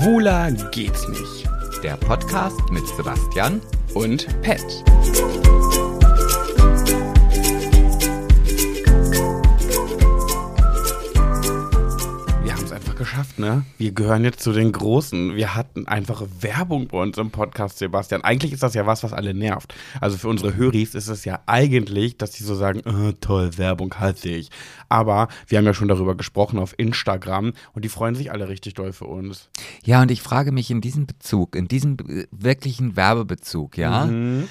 Schwuler geht's nicht. Der Podcast mit Sebastian Und Pet. Geschafft, ne? Wir gehören jetzt zu den Großen. Wir hatten einfache Werbung bei uns im Podcast, Sebastian. Eigentlich ist das ja was, was alle nervt. Also für unsere Höris ist es ja eigentlich, dass sie so sagen, äh, toll, Werbung hasse ich. Aber wir haben ja schon darüber gesprochen auf Instagram und die freuen sich alle richtig doll für uns. Ja, und ich frage mich in diesem Bezug, in diesem äh, wirklichen Werbebezug, ja. Mhm.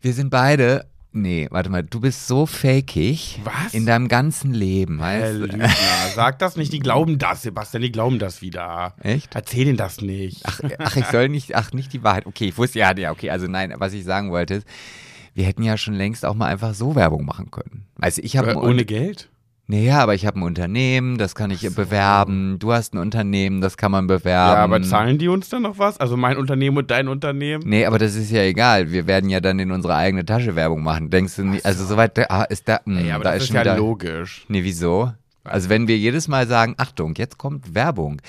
Wir sind beide. Nee, warte mal, du bist so fakig Was? in deinem ganzen Leben, weißt du? Sag das nicht, die glauben das, Sebastian, die glauben das wieder. Echt? Erzähl denen das nicht. Ach, ach, ich soll nicht, ach, nicht die Wahrheit. Okay, ich wusste, ja, ja, okay, also nein, was ich sagen wollte ist, wir hätten ja schon längst auch mal einfach so Werbung machen können. Also ich habe Äh, ohne Geld? Naja, aber ich habe ein Unternehmen, das kann ich bewerben. Du hast ein Unternehmen, das kann man bewerben. Ja, aber zahlen die uns dann noch was? Also mein Unternehmen und dein Unternehmen? Nee, aber das ist ja egal. Wir werden ja dann in unsere eigene Tasche Werbung machen. Denkst du nicht? Also soweit ah, ist da. Mh, Ja, aber da das ist, schon ja wieder, logisch. Nee, wieso? Also wenn wir jedes Mal sagen, Achtung, jetzt kommt Werbung.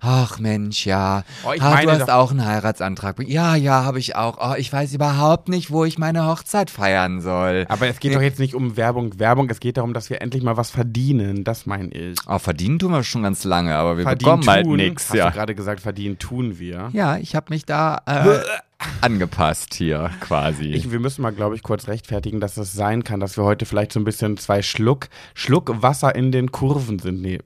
Ach Mensch, ja. Oh, ich ah, meine du hast auch einen Heiratsantrag. Ja, ja, habe ich auch. Oh, ich weiß überhaupt nicht, wo ich meine Hochzeit feiern soll. Aber es geht doch jetzt nicht um Werbung, Werbung, es geht darum, dass wir endlich mal was verdienen, das meine ich. Oh, verdienen tun wir schon ganz lange, aber wir Verdienen bekommen halt tun, nichts. Hast Ja. du gerade gesagt, verdienen tun wir. ja, ich habe mich da äh, angepasst hier quasi. Ich, wir müssen mal, glaube ich, kurz rechtfertigen, dass es sein kann, dass wir heute vielleicht so ein bisschen zwei Schluck, Schluck Wasser in den Kurven sind. Nee,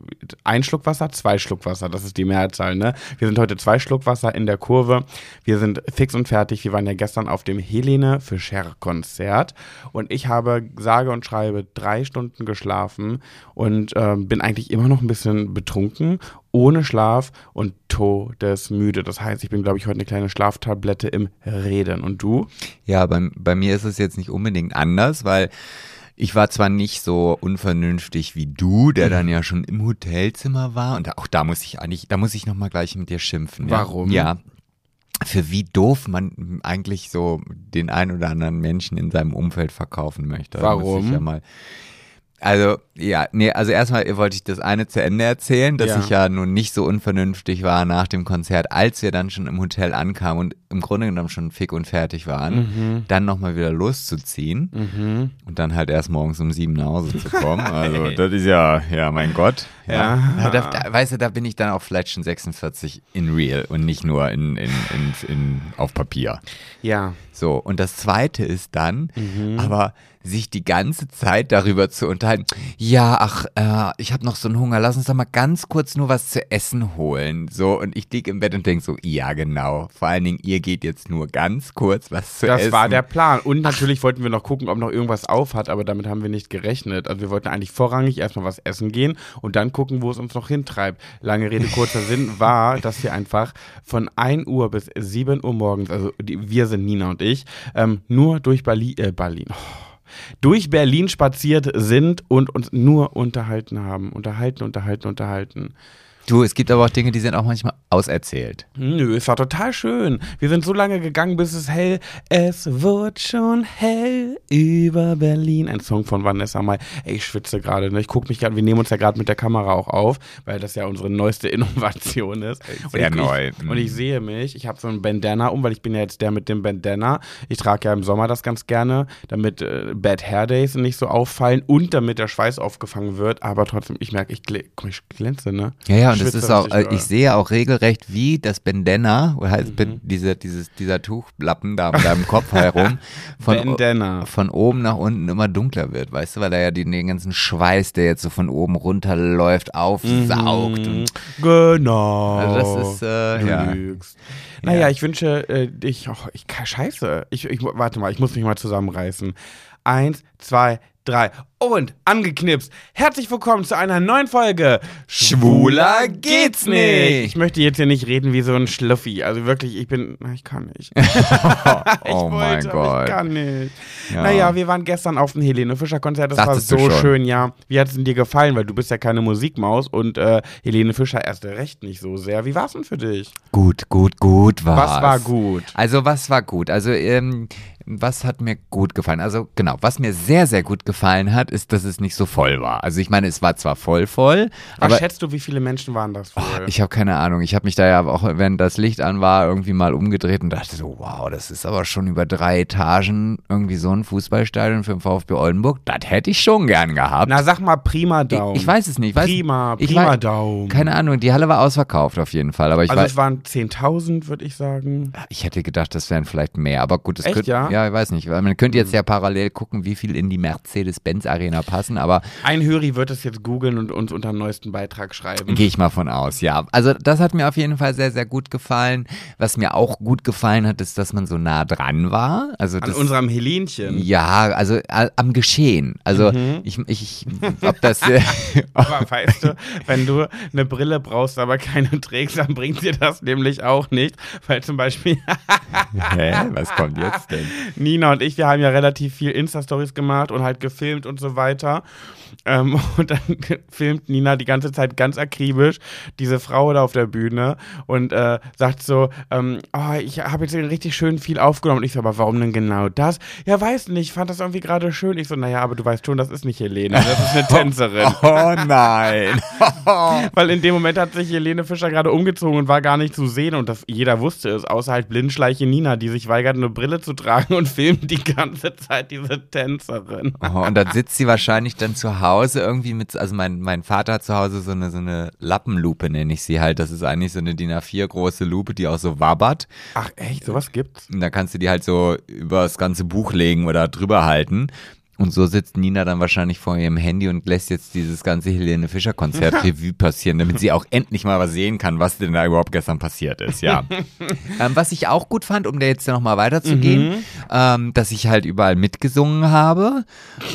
ein Schluck Wasser, zwei Schluck Wasser, das ist die Mehrzahl, ne? Wir sind heute zwei Schluck Wasser in der Kurve. Wir sind fix und fertig. Wir waren ja gestern auf dem Helene Fischer Konzert und ich habe sage und schreibe drei Stunden geschlafen und ähm, bin eigentlich immer noch ein bisschen betrunken, ohne Schlaf und todesmüde. Das heißt, ich bin, glaube ich, heute eine kleine Schlaftablette im Reden. Und du? Ja, bei, bei mir ist es jetzt nicht unbedingt anders, weil ich war zwar nicht so unvernünftig wie du, der dann ja schon im Hotelzimmer war und auch da muss ich eigentlich, da muss ich noch mal gleich mit dir schimpfen. Ja? Warum? Ja. Für wie doof man eigentlich so den ein oder anderen Menschen in seinem Umfeld verkaufen möchte. Da muss Warum? Ich ja mal, also, ja, nee, also erstmal wollte ich das eine zu Ende erzählen, dass Ja. ich ja nun nicht so unvernünftig war nach dem Konzert, als wir dann schon im Hotel ankamen und im Grunde genommen schon fick und fertig waren, Mhm. dann nochmal wieder loszuziehen und dann halt erst morgens um sieben nach Hause zu kommen. Also, das ist ja, ja, mein Gott. Ja. Da, da, weißt du, da bin ich dann auch vielleicht schon 46 in real und nicht nur in, in, in, in, auf Papier. Ja. So, und das zweite ist dann, Mhm. aber sich die ganze Zeit darüber zu unterhalten, ja, ach, äh, ich habe noch so einen Hunger, lass uns doch mal ganz kurz nur was zu essen holen. So, und ich lieg im Bett und denk so, ja, genau. Vor allen Dingen, ihr geht jetzt nur ganz kurz was zu Das essen. war der Plan. Und natürlich wollten wir noch gucken, ob noch irgendwas auf hat, aber damit haben wir nicht gerechnet. Also wir wollten eigentlich vorrangig erstmal was essen gehen und dann gucken, wo es uns noch hintreibt. Lange Rede, kurzer Sinn war, dass wir einfach von 1 Uhr bis 7 Uhr morgens, also die, wir sind Nina und ich, ähm, nur durch Berlin, äh, Berlin, oh, durch Berlin spaziert sind und uns nur unterhalten haben. Unterhalten, unterhalten, unterhalten. Du, es gibt aber auch Dinge, die sind auch manchmal auserzählt. Nö, es war total schön. Wir sind so lange gegangen, bis es hell. Es wird schon hell über Berlin. Ein Song von Vanessa Mai. Ey, ich schwitze gerade. Ne? Ich gucke mich gerade. Wir nehmen uns ja gerade mit der Kamera auch auf, weil das ja unsere neueste Innovation ist. Sehr und ich, neu. Ich, und ich sehe mich. Ich habe so ein Bandana um, weil ich bin ja jetzt der mit dem Bandana. Ich trage ja im Sommer das ganz gerne, damit äh, Bad Hair Days nicht so auffallen und damit der Schweiß aufgefangen wird. Aber trotzdem, ich merke, ich, gl ich glänze, ne? Ja, ja, und das Schwitze ist auch, äh, doll. ich sehe auch regelrecht, wie das Bandana, oder heißt Mhm. Diese, dieses, dieser Tuchlappen da um deinem Kopf herum, von, Bandana. von oben nach unten immer dunkler wird, weißt du, weil er ja den, den ganzen Schweiß, der jetzt so von oben runterläuft, aufsaugt. Und, Genau. Also das ist, äh, du ja. lügst. Naja, ich wünsche äh, dich, oh, ich, scheiße, ich, ich, warte mal, ich muss mich mal zusammenreißen. Eins, zwei, drei und angeknipst. Herzlich willkommen zu einer neuen Folge Schwuler geht's nicht. Ich möchte jetzt hier nicht reden wie so ein Schluffi. Also wirklich, ich bin, ich kann nicht. ich oh mein wollte, aber Gott. ich kann nicht. Ja. Naja, wir waren gestern auf dem Helene Fischer Konzert. Das Sagtest war so schön, ja. Wie hat es denn dir gefallen? Weil du bist ja keine Musikmaus und äh, Helene Fischer erst recht nicht so sehr. Wie war es denn für dich? Gut, gut, gut war's. Was war gut? Also was war gut? Also ähm, was hat mir gut gefallen? Also genau, was mir sehr, sehr gut gefallen hat, ist, dass es nicht so voll war. Also ich meine, es war zwar voll voll, Was aber schätzt du, wie viele Menschen waren das wohl? ich habe keine Ahnung. Ich habe mich da ja auch, wenn das Licht an war, irgendwie mal umgedreht und dachte so, wow, das ist aber schon über drei Etagen irgendwie so ein Fußballstadion für den VfB Oldenburg. Das hätte ich schon gern gehabt. Na, sag mal prima Daumen. ich, ich weiß es nicht. Ich weiß, Prima, prima weiß- Daumen. Keine Ahnung, die Halle war ausverkauft auf jeden Fall. Aber ich, also weiß, es waren 10.000, würde ich sagen. ich hätte gedacht, das wären vielleicht mehr. Aber gut, es Echt, könnte. ja? Ja, ich weiß nicht. Weil man könnte jetzt ja parallel gucken, wie viel in die Mercedes-Benz-Arena passen. Aber Ein Höri wird es jetzt googeln und uns unter dem neuesten Beitrag schreiben. Gehe ich mal von aus, ja. Also das hat mir auf jeden Fall sehr, sehr gut gefallen. Was mir auch gut gefallen hat, ist, dass man so nah dran war. Also An das, unserem Helinchen. ja, also am Geschehen. Also Mhm. ich, ich, ob das, äh, Aber weißt du, wenn du eine Brille brauchst, aber keine trägst, dann bringt dir das nämlich auch nicht. Weil zum Beispiel hä, was kommt jetzt denn? Nina und ich, wir haben ja relativ viel Insta-Stories gemacht und halt gefilmt und so weiter. Ähm, und dann filmt Nina die ganze Zeit ganz akribisch diese Frau da auf der Bühne und äh, sagt so, ähm, oh, ich habe jetzt richtig schön viel aufgenommen. Und ich so, aber warum denn genau das? Ja, weiß nicht, ich fand das irgendwie gerade schön. Ich so, naja, aber du weißt schon, das ist nicht Helene, das ist eine Tänzerin. Oh nein. Weil in dem Moment hat sich Helene Fischer gerade umgezogen und war gar nicht zu sehen und das, jeder wusste es, außer halt Blindschleiche Nina, die sich weigert, eine Brille zu tragen und filmt die ganze Zeit diese Tänzerin. Oh, und dann sitzt sie wahrscheinlich dann zu Hause irgendwie mit, also mein, mein Vater hat zu Hause so eine, so eine Lappenlupe, nenne ich sie halt. Das ist eigentlich so eine DIN A4 große Lupe, die auch so wabbert. Ach echt, sowas gibt's? Und da kannst du die halt so über das ganze Buch legen oder drüber halten. Und so sitzt Nina dann wahrscheinlich vor ihrem Handy und lässt jetzt dieses ganze Helene Fischer Konzert Revue passieren, damit sie auch endlich mal was sehen kann, was denn da überhaupt gestern passiert ist, ja. ähm, was ich auch gut fand, um da jetzt nochmal weiterzugehen, ähm, dass ich halt überall mitgesungen habe,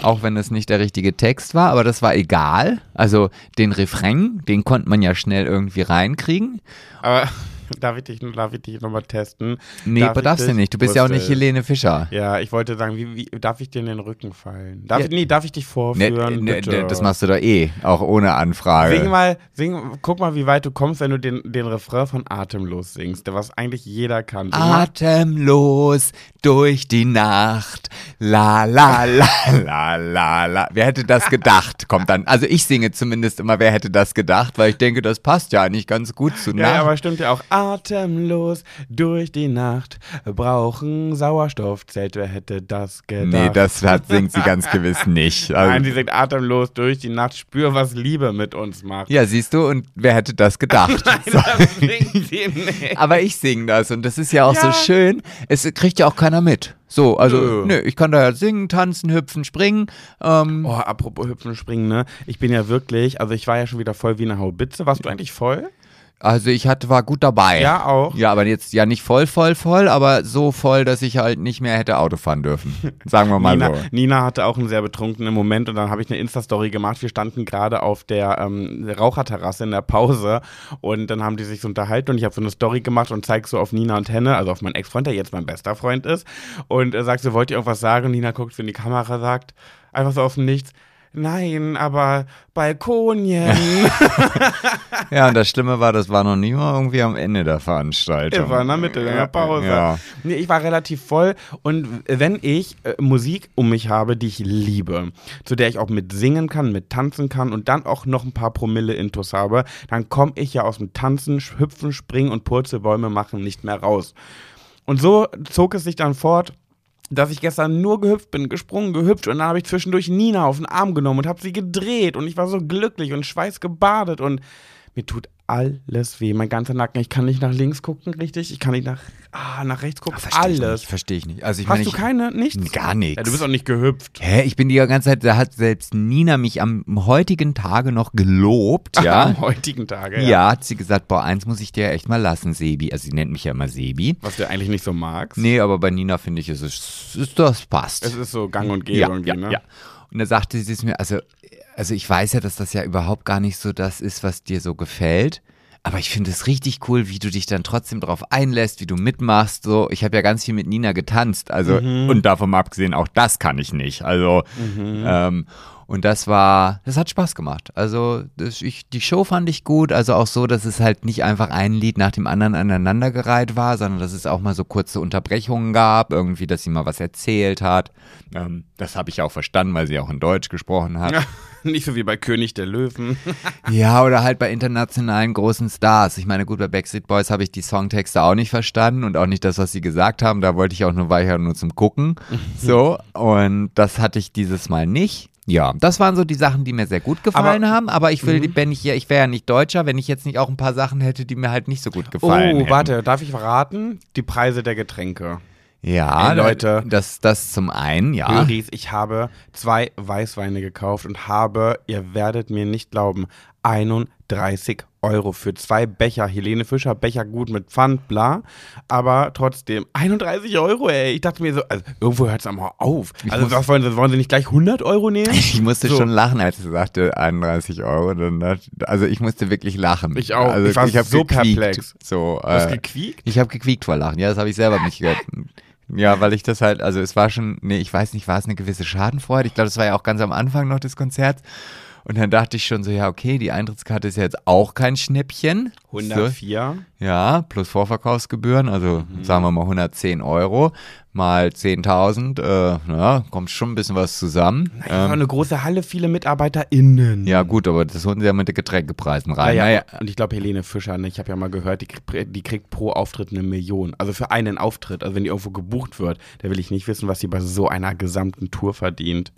auch wenn es nicht der richtige Text war, aber das war egal. Also den Refrain, den konnte man ja schnell irgendwie reinkriegen. Aber darf ich dich, darf ich dich nochmal testen? Nee, Darf ich darfst du nicht. Du bist ja auch nicht. Helene Fischer. Ja, ich wollte sagen, wie, wie, darf ich dir in den Rücken fallen? Darf Ja. nee, darf ich dich Ne, vorführen? ne, ne, das machst du doch eh, auch ohne Anfrage. Sing mal, sing, guck mal, wie weit du kommst, wenn du den, den Refrain von Atemlos singst, was eigentlich jeder kann. Sing mal. Atemlos durch die Nacht. La la la la la la. Wer hätte das gedacht? Kommt dann. Also ich singe zumindest immer, wer hätte das gedacht, weil ich denke, das passt ja eigentlich ganz gut zu Ja, ja, Nacht. aber stimmt ja auch. Atemlos durch die Nacht brauchen Sauerstoffzelt. Wer hätte das gedacht? nee, das hat, singt sie ganz gewiss nicht. Also, Nein, sie singt atemlos durch die Nacht. Spür, was Liebe mit uns macht. ja, siehst du, und wer hätte das gedacht? So. Das singt sie nicht. Aber ich singe das und das ist ja auch Ja. so schön. Es kriegt ja auch keiner mit. So, also, Nö. nö, ich kann da ja singen, tanzen, hüpfen, springen. Ähm, Oh, apropos Hüpfen, Springen, ne? Ich bin ja wirklich, also ich war ja schon wieder voll wie eine Haubitze. Warst du eigentlich voll? Also ich hatte, war gut dabei. Ja, auch. Ja, aber jetzt ja nicht voll, voll, voll, aber so voll, dass ich halt nicht mehr hätte Auto fahren dürfen. Sagen wir mal Nina, so. Nina hatte auch einen sehr betrunkenen Moment und dann habe ich eine Insta-Story gemacht. Wir standen gerade auf der ähm, Raucherterrasse in der Pause und dann haben die sich so unterhalten und ich habe so eine Story gemacht und zeig so auf Nina und Henne, also auf meinen Ex-Freund, der jetzt mein bester Freund ist und er sagt so, wollt ihr irgendwas sagen? Und Nina guckt so in die Kamera, sagt einfach so aus dem Nichts, nein, aber Balkonien. Ja, und das Schlimme war, das war noch nie mal irgendwie am Ende der Veranstaltung. Wir waren in der Mitte in der Pause. Ja. Nee, ich war relativ voll und wenn ich äh, Musik um mich habe, die ich liebe, zu der ich auch mit singen kann, mit tanzen kann und dann auch noch ein paar Promille Intus habe, dann komme ich ja aus dem Tanzen, Hüpfen, Springen und Purzelbäume machen nicht mehr raus. Und so zog es sich dann fort, dass ich gestern nur gehüpft bin, gesprungen, gehüpft und dann habe ich zwischendurch Nina auf den Arm genommen und habe sie gedreht und ich war so glücklich und schweißgebadet und mir tut alles weh, mein ganzer Nacken. Ich kann nicht nach links gucken, richtig? Ich kann nicht nach, ah, nach rechts gucken. Verstehe ich alles. Verstehe ich nicht. Also ich Hast meine, du ich, keine? Nichts? Gar nichts. Ja, du bist auch nicht gehüpft. Hä, ich bin die ganze Zeit, da hat selbst Nina mich am heutigen Tage noch gelobt, ja. Am heutigen Tage, ja. Ja, hat sie gesagt, boah, eins muss ich dir echt mal lassen, Sebi. Also sie nennt mich ja immer Sebi. Was du eigentlich nicht so magst. Nee, aber bei Nina finde ich, es ist, ist, das passt. Es ist so gang und gäbe ja, irgendwie, ja, ne? ja. Und da sagte sie es mir, also, also ich weiß ja, dass das ja überhaupt gar nicht so das ist, was dir so gefällt. aber ich finde es richtig cool, wie du dich dann trotzdem drauf einlässt, wie du mitmachst. So, ich habe ja ganz viel mit Nina getanzt, also Mhm. und davon mal abgesehen, auch das kann ich nicht. Also Mhm. ähm, und das war, das hat Spaß gemacht. Also das, ich, die Show fand ich gut, also auch so, dass es halt nicht einfach ein Lied nach dem anderen aneinandergereiht war, sondern dass es auch mal so kurze Unterbrechungen gab, irgendwie, dass sie mal was erzählt hat. Ähm, das habe ich auch verstanden, weil sie auch in Deutsch gesprochen hat. Nicht so wie bei König der Löwen. Ja, oder halt bei internationalen großen Stars. Ich meine, gut, bei Backstreet Boys habe ich die Songtexte auch nicht verstanden und auch nicht das, was sie gesagt haben. Da wollte ich auch nur weiter nur zum Gucken. So, und das hatte ich dieses Mal nicht. Ja, das waren so die Sachen, die mir sehr gut gefallen Aber- haben. Aber ich will, wenn ich hier, ich wäre ja nicht Deutscher, wenn ich jetzt nicht auch ein paar Sachen hätte, die mir halt nicht so gut gefallen Oh, hätten. warte, darf ich verraten? Die Preise der Getränke. Ja, Ey, Leute. Das, das zum einen, ja. Höris, ich habe zwei Weißweine gekauft und habe, ihr werdet mir nicht glauben, 31 Euro für zwei Becher. Helene Fischer, Becher gut mit Pfand, bla. Aber trotzdem, 31 Euro, ey. Ich dachte mir so, also irgendwo hört es mal auf. Also was wollen Sie, wollen Sie nicht gleich 100 Euro nehmen? Ich musste So. schon lachen, als sie sagte 31 Euro. Also ich musste wirklich lachen. Ich auch. Also Ich war hab so gequiekt. perplex. So, Du hast äh, gequiekt? ich habe gequiekt vor Lachen. Ja, das habe ich selber nicht gehört. Ja, weil ich das halt, also es war schon, nee, ich weiß nicht, war es eine gewisse Schadenfreude? Ich glaube, das war ja auch ganz am Anfang noch des Konzerts. Und dann dachte ich schon so, ja, okay, die Eintrittskarte ist ja jetzt auch kein Schnäppchen. So, 104. ja, plus Vorverkaufsgebühren, also Mhm. sagen wir mal 110 Euro mal 10.000, äh, na, kommt schon ein bisschen was zusammen. War Ähm, eine große Halle, viele MitarbeiterInnen. ja gut, aber das holen sie ja mit den Getränkepreisen rein. Ja, ja. Naja, Und ich glaube, Helene Fischer, ne, ich habe ja mal gehört, die die kriegt pro Auftritt eine Million. Also für einen Auftritt, also wenn die irgendwo gebucht wird, da will ich nicht wissen, was sie bei so einer gesamten Tour verdient.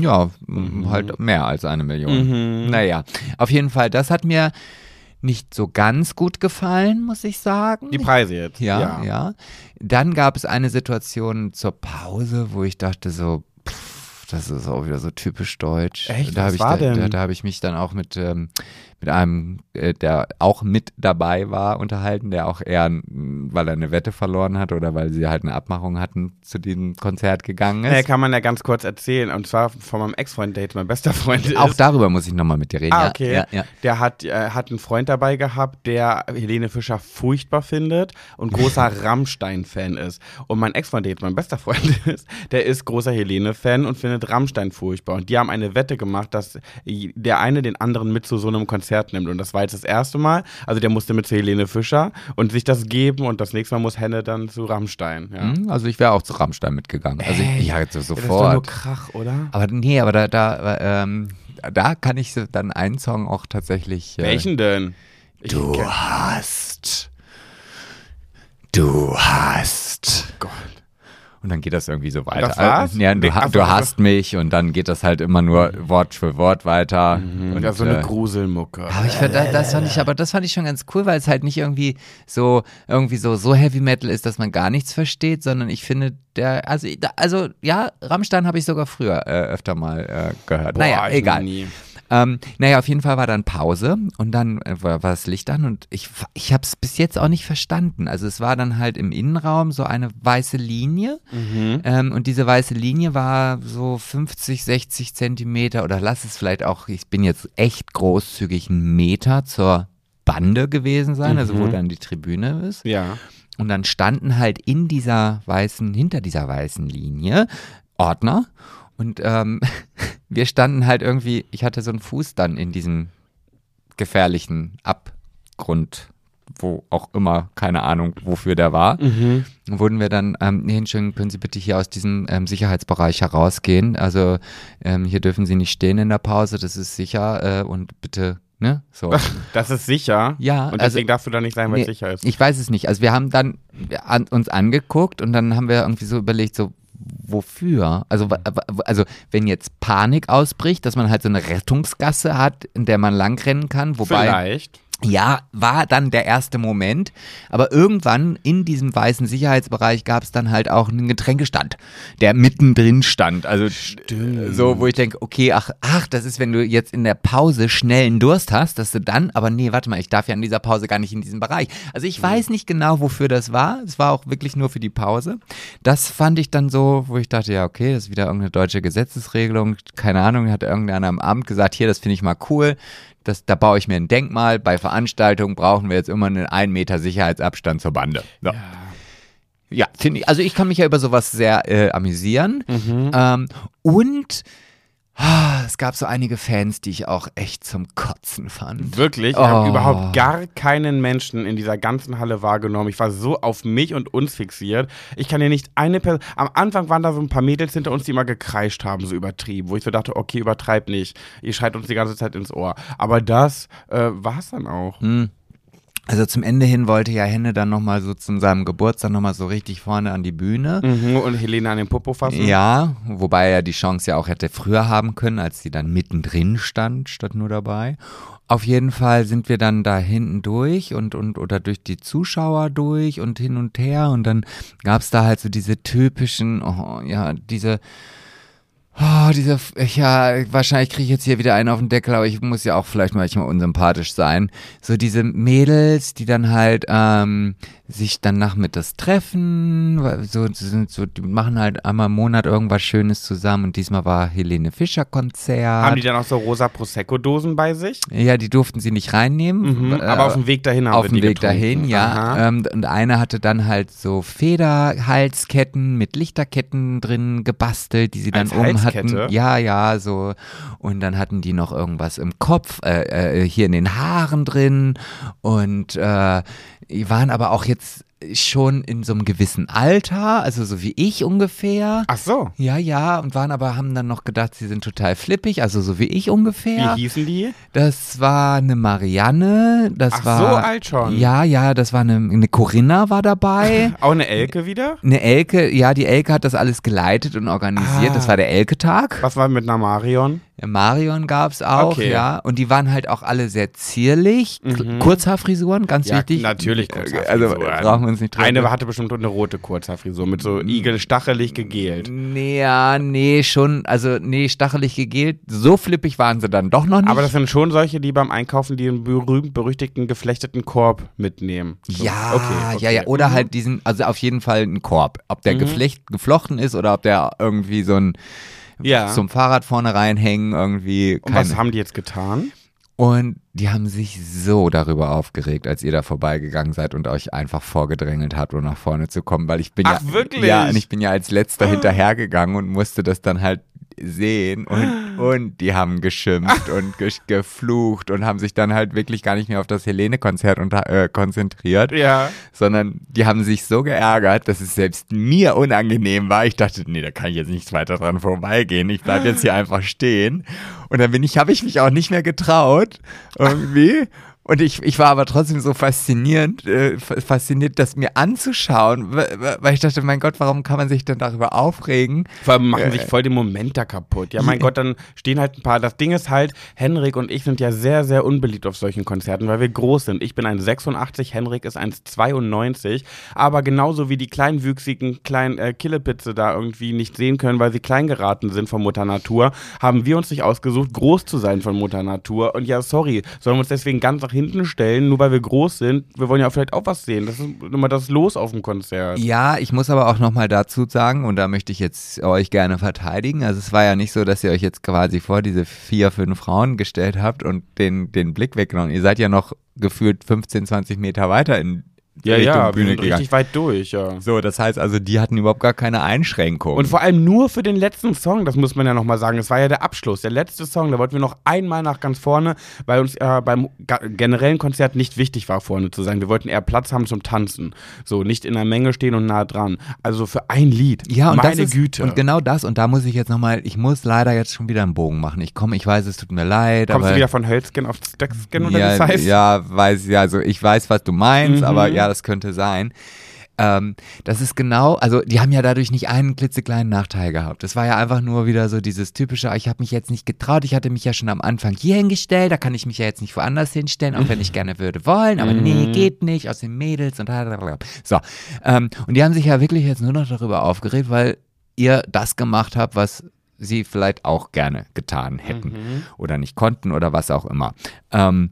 Ja, Mhm. halt mehr als eine Million. Naja, auf jeden Fall, das hat mir nicht so ganz gut gefallen, muss ich sagen. Die Preise jetzt. Ja, ja, Dann gab es eine Situation zur Pause, wo ich dachte so, pff, das ist auch wieder so typisch deutsch. Echt? Da Was habe ich, war da, denn? da, da habe ich mich dann auch mit, ähm, mit einem, äh, der auch mit dabei war, unterhalten, der auch eher, weil er eine Wette verloren hat oder weil sie halt eine Abmachung hatten, zu diesem Konzert gegangen ist. Äh, kann man ja ganz kurz erzählen. Und zwar von meinem Ex-Freund, der jetzt mein bester Freund ist. auch darüber muss ich nochmal mit dir reden. Ah, okay. Ja, ja. Der hat, äh, hat einen Freund dabei gehabt, der Helene Fischer furchtbar findet und großer Rammstein-Fan ist. Und mein Ex-Freund, der jetzt mein bester Freund ist, der ist großer Helene-Fan und findet Rammstein furchtbar. Und die haben eine Wette gemacht, dass der eine den anderen mit zu so einem Konzert nimmt. Und das war jetzt das erste Mal. Also der musste mit zu Helene Fischer und sich das geben. Und das nächste Mal muss Henne dann zu Rammstein. Ja. Hm, Also ich wäre auch zu Rammstein mitgegangen. Also ich, Ey, ja, jetzt Das ist doch nur sofort. Krach, oder? Aber nee, aber da, da, ähm, da kann ich dann einen Song auch tatsächlich. Äh, Welchen denn? Ich Du hast. Du hast. Und dann geht das irgendwie so weiter. Das war's? Ja, du, Ach du hast mich und dann geht das halt immer nur Wort für Wort weiter. Und, ja, so eine äh, Gruselmucke. aber ich fand, das, das fand ich, aber das fand ich schon ganz cool, weil es halt nicht irgendwie so, irgendwie so, so Heavy Metal ist, dass man gar nichts versteht, sondern ich finde, der, also, also ja, Rammstein habe ich sogar früher äh, öfter mal äh, gehört. naja, ich egal. nie. Ähm, naja, auf jeden Fall war dann Pause und dann äh, war, war das Licht an und ich, ich habe es bis jetzt auch nicht verstanden. Also es war dann halt im Innenraum so eine weiße Linie Mhm. ähm, und diese weiße Linie war so 50, 60 Zentimeter oder lass es vielleicht auch, ich bin jetzt echt großzügig, einen Meter zur Bande gewesen sein, also wo Mhm. dann die Tribüne ist. Ja. Und dann standen halt in dieser weißen, hinter dieser weißen Linie Ordner. Und ähm, wir standen halt irgendwie, ich hatte so einen Fuß dann in diesem gefährlichen Abgrund, wo auch immer, keine Ahnung, wofür der war. Mhm. Wurden wir dann, ähm, nee, Entschuldigung, können Sie bitte hier aus diesem ähm, Sicherheitsbereich herausgehen. Also ähm, hier dürfen Sie nicht stehen in der Pause, das ist sicher äh, und bitte, ne, so. Das ist sicher. Ja, Und also- deswegen darfst du da nicht sein, weil es Nee, sicher ist. Ich weiß es nicht. Also wir haben dann an, uns angeguckt und dann haben wir irgendwie so überlegt, so wofür? Also, also wenn jetzt Panik ausbricht, dass man halt so eine Rettungsgasse hat, in der man langrennen kann, wobei Vielleicht. Ja, war dann der erste Moment. Aber irgendwann in diesem weißen Sicherheitsbereich gab es dann halt auch einen Getränkestand, der mittendrin stand. Also so, wo ich denke, okay, ach, ach, das ist, wenn du jetzt in der Pause schnell einen Durst hast, dass du dann, aber nee, warte mal, ich darf ja in dieser Pause gar nicht in diesem Bereich. Also ich weiß nicht genau, wofür das war. Es war auch wirklich nur für die Pause. Das fand ich dann so, wo ich dachte, ja, okay, das ist wieder irgendeine deutsche Gesetzesregelung. Keine Ahnung, hat irgendeiner am Amt gesagt, hier, das finde ich mal cool das, da baue ich mir ein Denkmal. Bei Veranstaltungen brauchen wir jetzt immer einen 1 Meter Sicherheitsabstand zur Bande. So. Ja. Ja, finde ich. Also ich kann mich ja über sowas sehr äh, amüsieren. Ähm, und es gab so einige Fans, die ich auch echt zum Kotzen fand. Wirklich? Ich habe Oh. überhaupt gar keinen Menschen in dieser ganzen Halle wahrgenommen. Ich war so auf mich und uns fixiert. Ich kann ja nicht eine Person. Am Anfang waren da so ein paar Mädels hinter uns, die immer gekreischt haben, so übertrieben. Wo ich so dachte, okay, übertreibt nicht. Ihr schreit uns die ganze Zeit ins Ohr. Aber das äh, war es dann auch. Also zum Ende hin wollte ja Henne dann nochmal so zu seinem Geburtstag nochmal so richtig vorne an die Bühne. Mhm. Und Helene an den Popo fassen. Ja, wobei er die Chance ja auch hätte früher haben können, als sie dann mittendrin stand, statt nur dabei. Auf jeden Fall sind wir dann da hinten durch und, und oder durch die Zuschauer durch und hin und her und dann gab's da halt so diese typischen, oh, ja, diese, oh, diese, ja, wahrscheinlich kriege ich jetzt hier wieder einen auf den Deckel, aber ich muss ja auch vielleicht manchmal unsympathisch sein. So diese Mädels, die dann halt ähm, sich dann nachmittags treffen, so, sind so, die machen halt einmal im Monat irgendwas Schönes zusammen und diesmal war Helene Fischer Konzert. Haben die dann auch so rosa Prosecco-Dosen bei sich? ja, die durften sie nicht reinnehmen. Mhm. äh, Aber auf dem Weg dahin haben auf dem Weg getrunken. dahin, ja. Ähm, und eine hatte dann halt so Federhalsketten mit Lichterketten drin gebastelt, die sie dann um Halskette? Hatten. Ja, ja, so. Und dann hatten die noch irgendwas im Kopf, äh, äh, hier in den Haaren drin. Und äh, die waren aber auch jetzt schon in so einem gewissen Alter, also so wie ich ungefähr. Ach so. Ja, ja, und waren aber, haben dann noch gedacht, sie sind total flippig, also so wie ich ungefähr. Wie hießen die? Das war eine Marianne, das Ach, war. so alt schon. Ja, ja, das war eine, eine Corinna war dabei. Auch eine Elke wieder? Eine Elke, ja, die Elke hat das alles geleitet und organisiert. Ah. Das war der Elke-Tag. Was war mit einer Marion? Ja, Marion gab's auch, Okay. ja. Und die waren halt auch alle sehr zierlich. Mhm. Kurzhaarfrisuren, ganz Ja, wichtig. natürlich Also Kurzhaarfrisuren. brauchen wir uns nicht drüber. Eine hatte bestimmt eine rote Kurzhaarfrisur mit so igelstachelig gegelt. Nee, ja, nee, schon, also nee, stachelig gegelt. So flippig waren sie dann doch noch nicht. Aber das sind schon solche, die beim Einkaufen den berühmt-berüchtigten geflechteten Korb mitnehmen. So. Ja, okay, okay. ja, ja. Oder Mhm. halt diesen, also auf jeden Fall ein Korb. Ob der Mhm. geflecht, geflochten ist oder ob der irgendwie so ein Ja. zum Fahrrad vorne reinhängen, irgendwie. Und was haben die jetzt getan? Und die haben sich so darüber aufgeregt, als ihr da vorbeigegangen seid und euch einfach vorgedrängelt habt, um nach vorne zu kommen, weil ich bin Ach, ja. wirklich? Ja, und ich bin ja als letzter hinterhergegangen und musste das dann halt sehen und, und die haben geschimpft und ge geflucht und haben sich dann halt wirklich gar nicht mehr auf das Helene-Konzert äh, konzentriert Ja. sondern die haben sich so geärgert, dass es selbst mir unangenehm war. Ich dachte, nee, da kann ich jetzt nicht weiter dran vorbeigehen. Ich bleib jetzt hier einfach stehen. Und dann bin ich, habe ich mich auch nicht mehr getraut irgendwie. Und ich, ich war aber trotzdem so faszinierend, äh, fa- fasziniert, das mir anzuschauen, weil ich dachte, mein Gott, warum kann man sich denn darüber aufregen? Vor allem machen sich voll den Moment da kaputt. Ja, mein Gott, dann stehen halt ein paar. Das Ding ist halt, Henrik und ich sind ja sehr, sehr unbeliebt auf solchen Konzerten, weil wir groß sind. Ich bin 1,86, Henrik ist 1,92. Aber genauso wie die kleinwüchsigen kleinen äh, Killepitze da irgendwie nicht sehen können, weil sie klein geraten sind von Mutter Natur, haben wir uns nicht ausgesucht, groß zu sein von Mutter Natur. Und ja, sorry, sollen wir uns deswegen ganz nach hinten stellen, nur weil wir groß sind. Wir wollen ja vielleicht auch was sehen. Das ist immer das Los auf dem Konzert. Ja, ich muss aber auch nochmal dazu sagen, und da möchte ich jetzt euch gerne verteidigen. Also es war ja nicht so, dass ihr euch jetzt quasi vor diese vier, fünf Frauen gestellt habt und den, den Blick weggenommen. Ihr seid ja noch gefühlt 15, 20 Meter weiter in Ja, Richtung ja, wir Bühne gegangen. richtig weit durch, ja. So, das heißt also, die hatten überhaupt gar keine Einschränkung. Und vor allem nur für den letzten Song, das muss man ja nochmal sagen. Das war ja der Abschluss, der letzte Song. Da wollten wir noch einmal nach ganz vorne, weil uns äh, beim generellen Konzert nicht wichtig war, vorne zu sein. Wir wollten eher Platz haben zum Tanzen. So, nicht in der Menge stehen und nah dran. Also für ein Lied. ja, und Meine das ist, Güte. Und genau das, und da muss ich jetzt nochmal, ich muss leider jetzt schon wieder einen Bogen machen. Ich komme, ich weiß, es tut mir leid, Kommst du wieder von Hölzkin auf Steckskin oder wie ja, es heißt? ja, weiß, ja, also ich weiß, was du meinst, Mhm. aber ja, das könnte sein. Ähm, das ist genau, also die haben ja dadurch nicht einen klitzekleinen Nachteil gehabt. Das war ja einfach nur wieder so dieses typische, ich habe mich jetzt nicht getraut, ich hatte mich ja schon am Anfang hier hingestellt, da kann ich mich ja jetzt nicht woanders hinstellen, auch wenn ich gerne würde wollen, aber nee, geht nicht, aus den Mädels und so. Ähm, und die haben sich ja wirklich jetzt nur noch darüber aufgeregt, weil ihr das gemacht habt, was sie vielleicht auch gerne getan hätten Mhm. oder nicht konnten oder was auch immer. Ähm,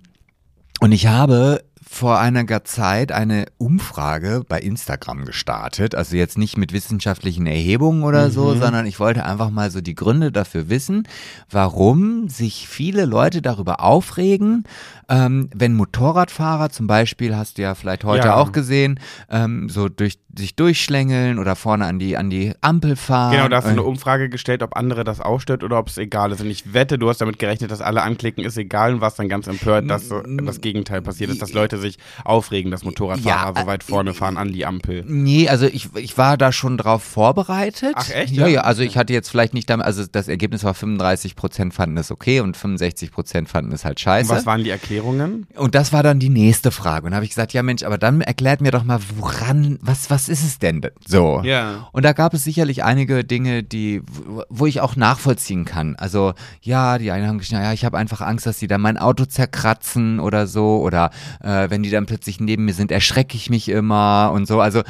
und ich habe vor einiger Zeit eine Umfrage bei Instagram gestartet. Also jetzt nicht mit wissenschaftlichen Erhebungen oder so, sondern ich wollte einfach mal so die Gründe dafür wissen, warum sich viele Leute darüber aufregen, ähm, wenn Motorradfahrer zum Beispiel, hast du ja vielleicht heute Ja. auch gesehen, ähm, so durch sich durchschlängeln oder vorne an die an die Ampel fahren. Genau, da hast du Äh, eine Umfrage gestellt, ob andere das auch stört oder ob es egal ist. Und ich wette, du hast damit gerechnet, dass alle anklicken, ist egal und warst dann ganz empört, dass so das Gegenteil passiert ist, dass Leute sich aufregen, dass Motorradfahrer Ja, so weit vorne fahren an die Ampel. Nee, also ich, ich war da schon drauf vorbereitet. Ach, echt? Ja, Ja? also ich hatte jetzt vielleicht nicht damit, also das Ergebnis war 35 Prozent fanden es okay und 65 Prozent fanden es halt Und scheiße. was waren die Erklärungen? Und das war dann die nächste Frage. Und da habe ich gesagt, ja Mensch, aber dann erklärt mir doch mal, woran, was, was ist es denn so? Ja. Und da gab es sicherlich einige Dinge, die, wo- ich auch nachvollziehen kann. Also, ja, die einen haben geschrieben, ja, ich habe einfach Angst, dass die dann mein Auto zerkratzen oder so. Oder äh, wenn die dann plötzlich neben mir sind, erschrecke ich mich immer und so. Also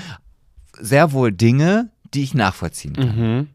sehr wohl Dinge, die ich nachvollziehen kann. Mhm.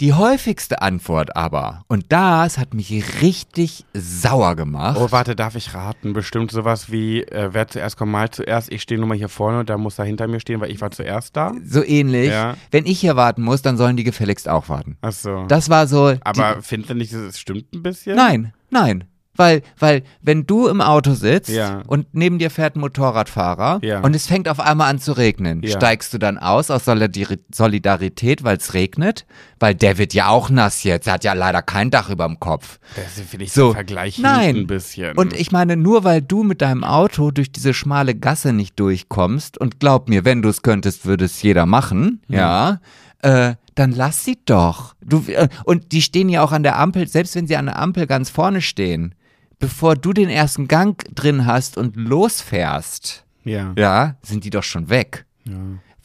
Die häufigste Antwort aber, und das hat mich richtig sauer gemacht. Oh, warte, darf ich raten? Bestimmt sowas wie, äh, wer zuerst kommt, mal zuerst. Ich stehe nur mal hier vorne und da muss er hinter mir stehen, weil ich war zuerst da. So ähnlich. Ja. Wenn ich hier warten muss, dann sollen die gefälligst auch warten. Ach so. Das war so. Aber findest du nicht, es stimmt ein bisschen? Nein, nein. Weil, weil, wenn du im Auto sitzt Ja. und neben dir fährt ein Motorradfahrer Ja. und es fängt auf einmal an zu regnen, Ja. steigst du dann aus aus Solidari- Solidarität, weil es regnet? Weil der wird ja auch nass jetzt. Er hat ja leider kein Dach über dem Kopf. Das finde ich So, so. Vergleich nein. ein bisschen. Und ich meine, nur weil du mit deinem Auto durch diese schmale Gasse nicht durchkommst, und glaub mir, wenn du es könntest, würde es jeder machen, ja, äh, dann lass sie doch. Du, äh, und die stehen ja auch an der Ampel, selbst wenn sie an der Ampel ganz vorne stehen, bevor du den ersten Gang drin hast und losfährst, ja. ja, sind die doch schon weg. ja.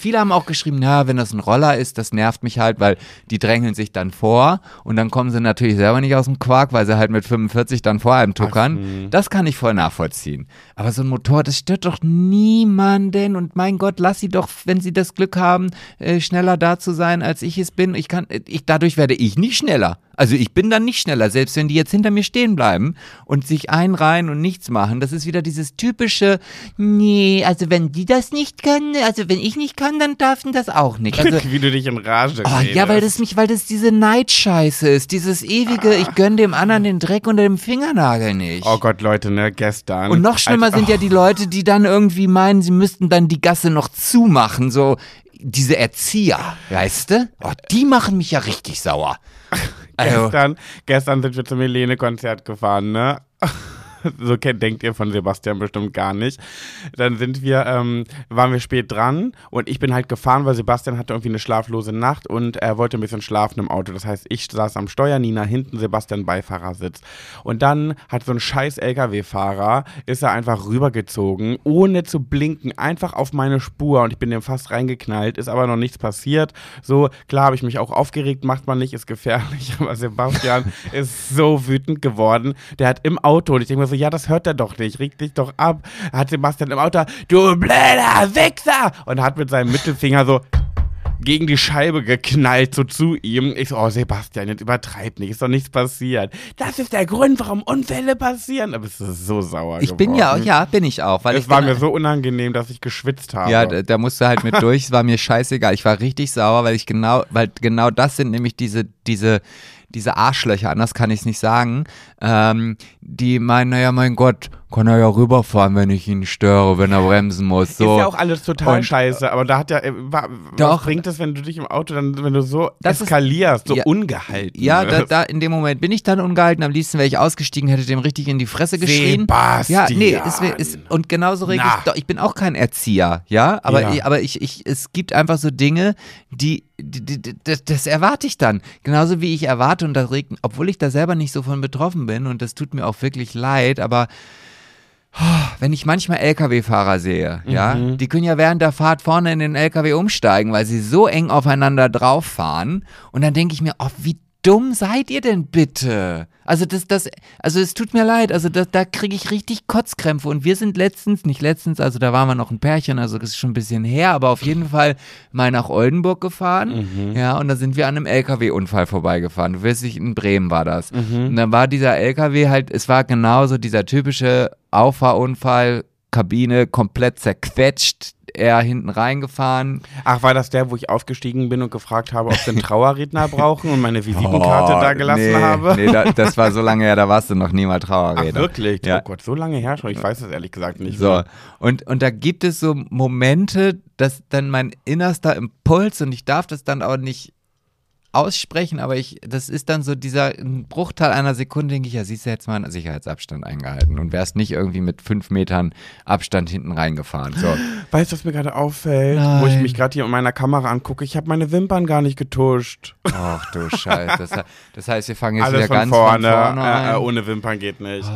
Viele haben auch geschrieben, ja, wenn das ein Roller ist, das nervt mich halt, weil die drängeln sich dann vor und dann kommen sie natürlich selber nicht aus dem Quark, weil sie halt mit 45 dann vor einem tuckern. Das kann ich voll nachvollziehen. Aber so ein Motor, das stört doch niemanden und mein Gott, lass sie doch, wenn sie das Glück haben, äh, schneller da zu sein, als ich es bin. Ich kann, ich, dadurch werde ich nicht schneller. Also ich bin dann nicht schneller, selbst wenn die jetzt hinter mir stehen bleiben und sich einreihen und nichts machen. Das ist wieder dieses typische, nee, also wenn die das nicht können, also wenn ich nicht kann, dann dürfen das auch nicht. Also, Wie du dich in Rage Oh, redest. ja, weil das mich, weil das diese Neidscheiße ist, dieses ewige, ich gönn dem anderen den Dreck unter dem Fingernagel nicht. Oh Gott, Leute, ne, gestern. Und noch schlimmer Als- sind ja die Leute, die dann irgendwie meinen, sie müssten dann die Gasse noch zumachen, so diese Erzieher, weißt du? Oh, die machen mich ja richtig sauer. Also, Gestern, gestern sind wir zum Helene-Konzert gefahren, ne? So denkt ihr von Sebastian bestimmt gar nicht. Dann sind wir, ähm, waren wir spät dran und ich bin halt gefahren, weil Sebastian hatte irgendwie eine schlaflose Nacht und er wollte ein bisschen schlafen im Auto. Das heißt, ich saß am Steuer, Nina hinten, Sebastian Beifahrersitz. Und dann hat so ein scheiß LKW-Fahrer, ist er einfach rübergezogen, ohne zu blinken, einfach auf meine Spur und ich bin dem fast reingeknallt, ist aber noch nichts passiert. So, klar habe ich mich auch aufgeregt, macht man nicht, ist gefährlich, aber Sebastian ist so wütend geworden. Der hat im Auto, und ich denke mir so, ja, das hört er doch nicht, reg dich doch ab. Hat Sebastian im Auto, du blöder Wichser! Und hat mit seinem Mittelfinger so gegen die Scheibe geknallt, so zu ihm. Ich so, oh Sebastian, jetzt übertreib nicht, ist doch nichts passiert. Das ist der Grund, warum Unfälle passieren. Aber es ist so sauer ich bin ja, ja, bin ich auch, weil Es war mir so unangenehm, dass ich geschwitzt habe. Ja, da, da musst du halt mit durch. Es war mir scheißegal. Ich war richtig sauer, weil ich genau, weil genau das sind nämlich diese, diese, diese Arschlöcher, anders kann ich es nicht sagen, ähm, die meinen, naja, mein Gott, kann er ja rüberfahren, wenn ich ihn störe, wenn er bremsen muss. So. Ist ja auch alles total Und- scheiße, aber da hat ja, äh, wa- Doch. was bringt es, wenn du dich im Auto dann, wenn du so Das ist- eskalierst, so Ja. ungehalten Ja, da, da, in dem Moment bin ich dann ungehalten. Am liebsten wäre ich ausgestiegen, hätte dem richtig in die Fresse geschrien. Sebastian. Ja, nee, wär- es, und genauso reg ich, doch, ich bin auch kein Erzieher, ja, aber, Ja. Ich, aber ich, ich, es gibt einfach so Dinge, die, die, die, das, das erwarte ich dann. Genauso wie ich erwarte und das regt, obwohl ich da selber nicht so von betroffen bin und das tut mir auch wirklich leid, aber wenn ich manchmal LKW-Fahrer sehe, ja, Mhm. die können ja während der Fahrt vorne in den LKW umsteigen, weil sie so eng aufeinander drauf fahren. Und dann denke ich mir, oh, wie dumm seid ihr denn bitte? Also das, das, also es tut mir leid, also das, da kriege ich richtig Kotzkrämpfe. Und wir sind letztens, nicht letztens, also da waren wir noch ein Pärchen, also das ist schon ein bisschen her, aber auf jeden Fall mal nach Oldenburg gefahren. Ja, und da sind wir an einem LKW-Unfall vorbeigefahren. Du wirst dich, in Bremen war das. Und dann war dieser LKW halt, es war genauso dieser typische Auffahrunfall Kabine komplett zerquetscht. Er hinten reingefahren. Ach, war das der, wo ich aufgestiegen bin und gefragt habe, ob sie einen Trauerredner brauchen und meine Visitenkarte Oh, da gelassen nee, habe? Nee, da, das war so lange her, da warst du noch nie mal Ach, Trauerredner. wirklich? Ja. Oh Gott, so lange her schon. Ich weiß das ehrlich gesagt nicht. So, mehr. und, und da gibt es so Momente, dass dann mein innerster Impuls, und ich darf das dann auch nicht aussprechen, aber ich, das ist dann so dieser ein Bruchteil einer Sekunde, denke ich, ja, siehst du jetzt mal einen Sicherheitsabstand eingehalten und wärst nicht irgendwie mit fünf Metern Abstand hinten reingefahren. So. Weißt du, was mir gerade auffällt? Wo ich Nein. mich gerade hier in meiner Kamera angucke. Ich habe meine Wimpern gar nicht getuscht. Ach du Scheiße. Das, das heißt, wir fangen jetzt Alles wieder von ganz vorne. von vorne äh, äh, ohne Wimpern geht nicht.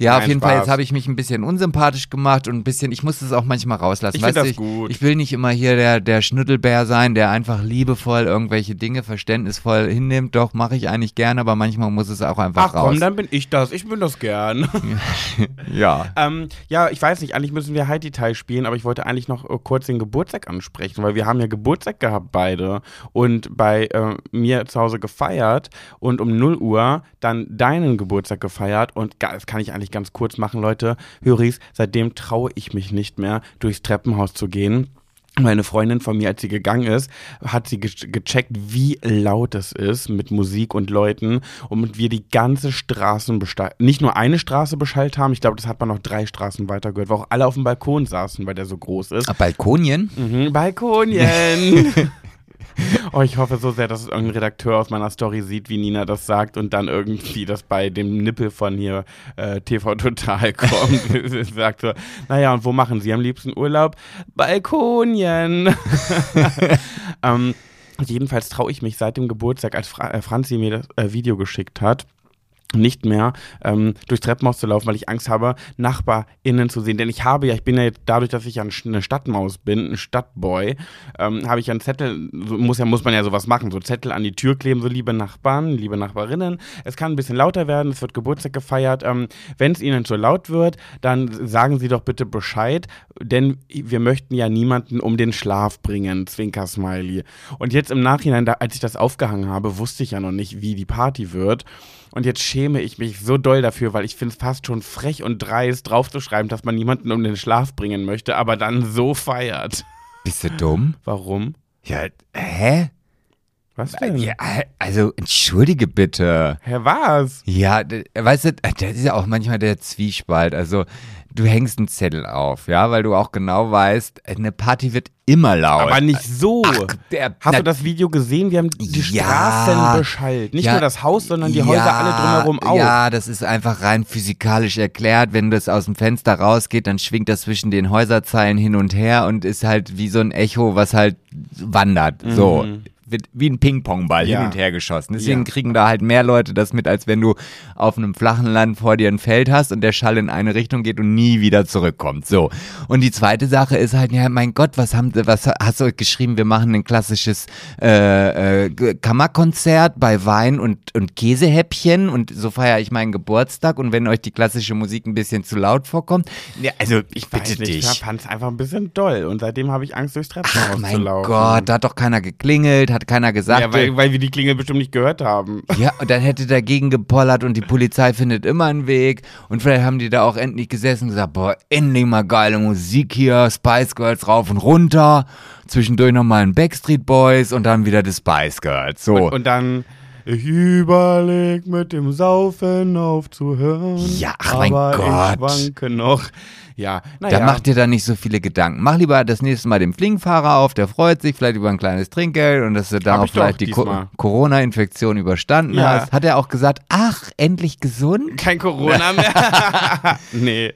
Ja, auf Nein, jeden Fall, Spaß. jetzt habe ich mich ein bisschen unsympathisch gemacht und ein bisschen, ich muss das auch manchmal rauslassen. Ich weißt du, das gut. Ich, ich will nicht immer hier der, der Schnüttelbär sein, der einfach liebevoll irgendwelche Dinge verständnisvoll hinnimmt. Doch, mache ich eigentlich gerne, aber manchmal muss es auch einfach Ach raus. komm, dann bin ich das. Ich bin das gern. ja. ähm, ja, ich weiß nicht, eigentlich müssen wir Heidi Teil spielen, aber ich wollte eigentlich noch äh, kurz den Geburtstag ansprechen, weil wir haben ja Geburtstag gehabt beide und bei äh, mir zu Hause gefeiert und um 0 Uhr dann deinen Geburtstag gefeiert und das kann ich eigentlich ganz kurz machen, Leute. Höris, seitdem traue ich mich nicht mehr, durchs Treppenhaus zu gehen. Meine Freundin von mir, als sie gegangen ist, hat sie ge- gecheckt, wie laut es ist mit Musik und Leuten und wir die ganze Straßen nicht nur eine Straße beschallt haben, ich glaube, das hat man noch drei Straßen weiter gehört, weil auch alle auf dem Balkon saßen, weil der so groß ist. Balkonien? Mhm, Balkonien! oh, ich hoffe so sehr, dass es irgendein Redakteur aus meiner Story sieht, wie Nina das sagt und dann irgendwie das bei dem Nippel von hier äh, TV Total kommt. Sagt so, naja, und wo machen Sie am liebsten Urlaub? Balkonien! ähm, jedenfalls traue ich mich seit dem Geburtstag, als Fra äh, Franzi mir das äh, Video geschickt hat, nicht mehr ähm, durchs Treppenhaus zu laufen, weil ich Angst habe, NachbarInnen zu sehen. Denn ich habe ja, ich bin ja jetzt, dadurch, dass ich ja eine Stadtmaus bin, ein Stadtboy, ähm, habe ich ja einen Zettel, muss ja, muss man ja sowas machen, so Zettel an die Tür kleben, so liebe Nachbarn, liebe Nachbarinnen. Es kann ein bisschen lauter werden, es wird Geburtstag gefeiert. Ähm, Wenn es Ihnen zu laut wird, dann sagen Sie doch bitte Bescheid, denn wir möchten ja niemanden um den Schlaf bringen, Zwinker-Smiley. Und jetzt im Nachhinein, da, als ich das aufgehangen habe, wusste ich ja noch nicht, wie die Party wird. Und jetzt schäme ich mich so doll dafür, weil ich finde es fast schon frech und dreist, draufzuschreiben, dass man niemanden um den Schlaf bringen möchte, aber dann so feiert. Bist du dumm? Warum? Ja, hä? Was denn? Ja, also, entschuldige bitte. Hä, was? Ja, weißt du, das ist ja auch manchmal der Zwiespalt. Also, du hängst einen Zettel auf, ja, weil du auch genau weißt, eine Party wird immer laut. Aber nicht so. der, Hast na, du das Video gesehen? Wir haben die Ja. Straßen beschallt. Nicht Ja. nur das Haus, sondern die Häuser Ja, alle drumherum auch. Ja, das ist einfach rein physikalisch erklärt. Wenn das aus dem Fenster rausgeht, dann schwingt das zwischen den Häuserzeilen hin und her und ist halt wie so ein Echo, was halt wandert. So. Wird wie ein Ping-Pong-Ball. Ja. hin und her geschossen. Deswegen Ja. kriegen da halt mehr Leute das mit, als wenn du auf einem flachen Land vor dir ein Feld hast und der Schall in eine Richtung geht und nie wieder zurückkommt. So. Und die zweite Sache ist halt, ja, mein Gott, was haben, was hast du geschrieben? Wir machen ein klassisches äh, äh, Kammerkonzert bei Wein und, und Käsehäppchen und so feiere ich meinen Geburtstag und wenn euch die klassische Musik ein bisschen zu laut vorkommt, ja, also ich bitte Weiß nicht, dich. ich fand es einfach ein bisschen doll und seitdem habe ich Angst, durchs Treppenhaus Ach, zu mein laufen. Gott, da hat doch keiner geklingelt, hat keiner gesagt. Ja, weil, weil wir die Klingel bestimmt nicht gehört haben. Ja, und dann hätte dagegen gepollert und die Polizei findet immer einen Weg. Und vielleicht haben die da auch endlich gesessen und gesagt, boah, endlich mal geile Musik hier, Spice Girls rauf und runter. Zwischendurch nochmal ein Backstreet Boys und dann wieder die Spice Girls. So. Und, und dann, ich überleg mit dem Saufen aufzuhören. Ja, ach mein aber Gott. Ich schwanke noch. Ja, da naja. macht dir da nicht so viele Gedanken. Mach lieber das nächste Mal den Flingfahrer auf, der freut sich vielleicht über ein kleines Trinkgeld und dass du Hab auch vielleicht die Co. Corona-Infektion überstanden Ja. hast. Hat er auch gesagt, ach, endlich gesund? Kein Corona mehr. nee.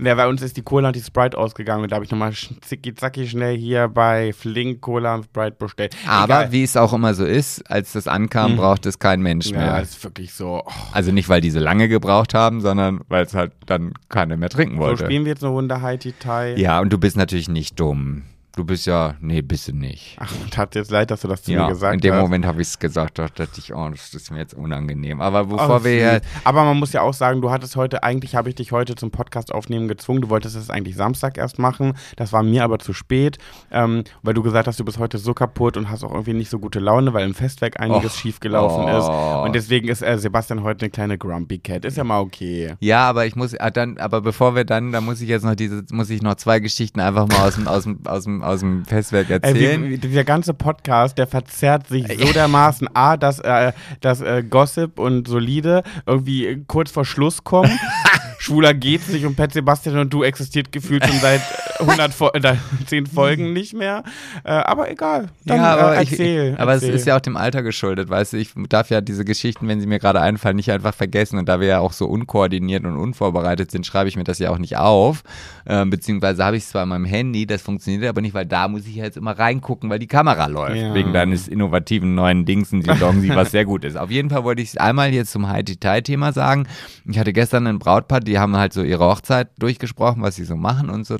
Ja, bei uns ist die Cola und die Sprite ausgegangen und da habe ich nochmal zicki zacki schnell hier bei Flink Cola und Sprite bestellt. Aber Egal. wie es auch immer so ist, als das ankam, Mhm. braucht es kein Mensch mehr. Ja, ist wirklich so. Oh, Also nicht, weil diese lange gebraucht haben, sondern weil es halt dann keiner mehr trinken so wollte. spielen wir jetzt eine Runde Haiti Tai. ja, und du bist natürlich nicht dumm. Du bist ja, nee, bist du nicht. Ach, tat jetzt leid, dass du das zu ja, mir gesagt in dem hast. Moment habe ich es gesagt, da dachte ich, oh, das ist mir jetzt unangenehm. Aber Oh, bevor wir ja, süß. Aber man muss ja auch sagen, du hattest heute, eigentlich habe ich dich heute zum Podcast aufnehmen gezwungen. Du wolltest es eigentlich Samstag erst machen. Das war mir aber zu spät, ähm, weil du gesagt hast, du bist heute so kaputt und hast auch irgendwie nicht so gute Laune, weil im Festwerk einiges Och, schiefgelaufen oh. ist. Und deswegen ist äh, Sebastian heute eine kleine Grumpy Cat. Ist ja mal okay. ja, aber ich muss, ah, dann, aber bevor wir dann, da muss ich jetzt noch diese, muss ich noch zwei Geschichten einfach mal aus dem, aus dem, aus dem, aus dem Festwerk Ey, erzählen. wie, wie, dieser ganze Podcast, der verzerrt sich so dermaßen. A, dass, äh, dass äh, Gossip und Solide irgendwie kurz vor Schluss kommen. Schwuler geht's nicht und Pet Sebastian und du existiert gefühlt schon seit 100 Fol äh, 10 Folgen nicht mehr. Äh, aber egal. Dann ja, aber, äh, ich, erzähl. aber erzähl. es ist ja auch dem Alter geschuldet, weißt du, ich darf ja diese Geschichten, wenn sie mir gerade einfallen, nicht einfach vergessen und da wir ja auch so unkoordiniert und unvorbereitet sind, schreibe ich mir das ja auch nicht auf, ähm, beziehungsweise habe ich es zwar in meinem Handy, das funktioniert aber nicht, weil da muss ich ja jetzt immer reingucken, weil die Kamera läuft, Ja. wegen deines innovativen neuen Dingsen, die Dongsi, was sehr gut ist. Auf jeden Fall wollte ich einmal jetzt zum High-Detail-Thema sagen, ich hatte gestern ein Brautpaar, die haben halt so ihre Hochzeit durchgesprochen, was sie so machen und so,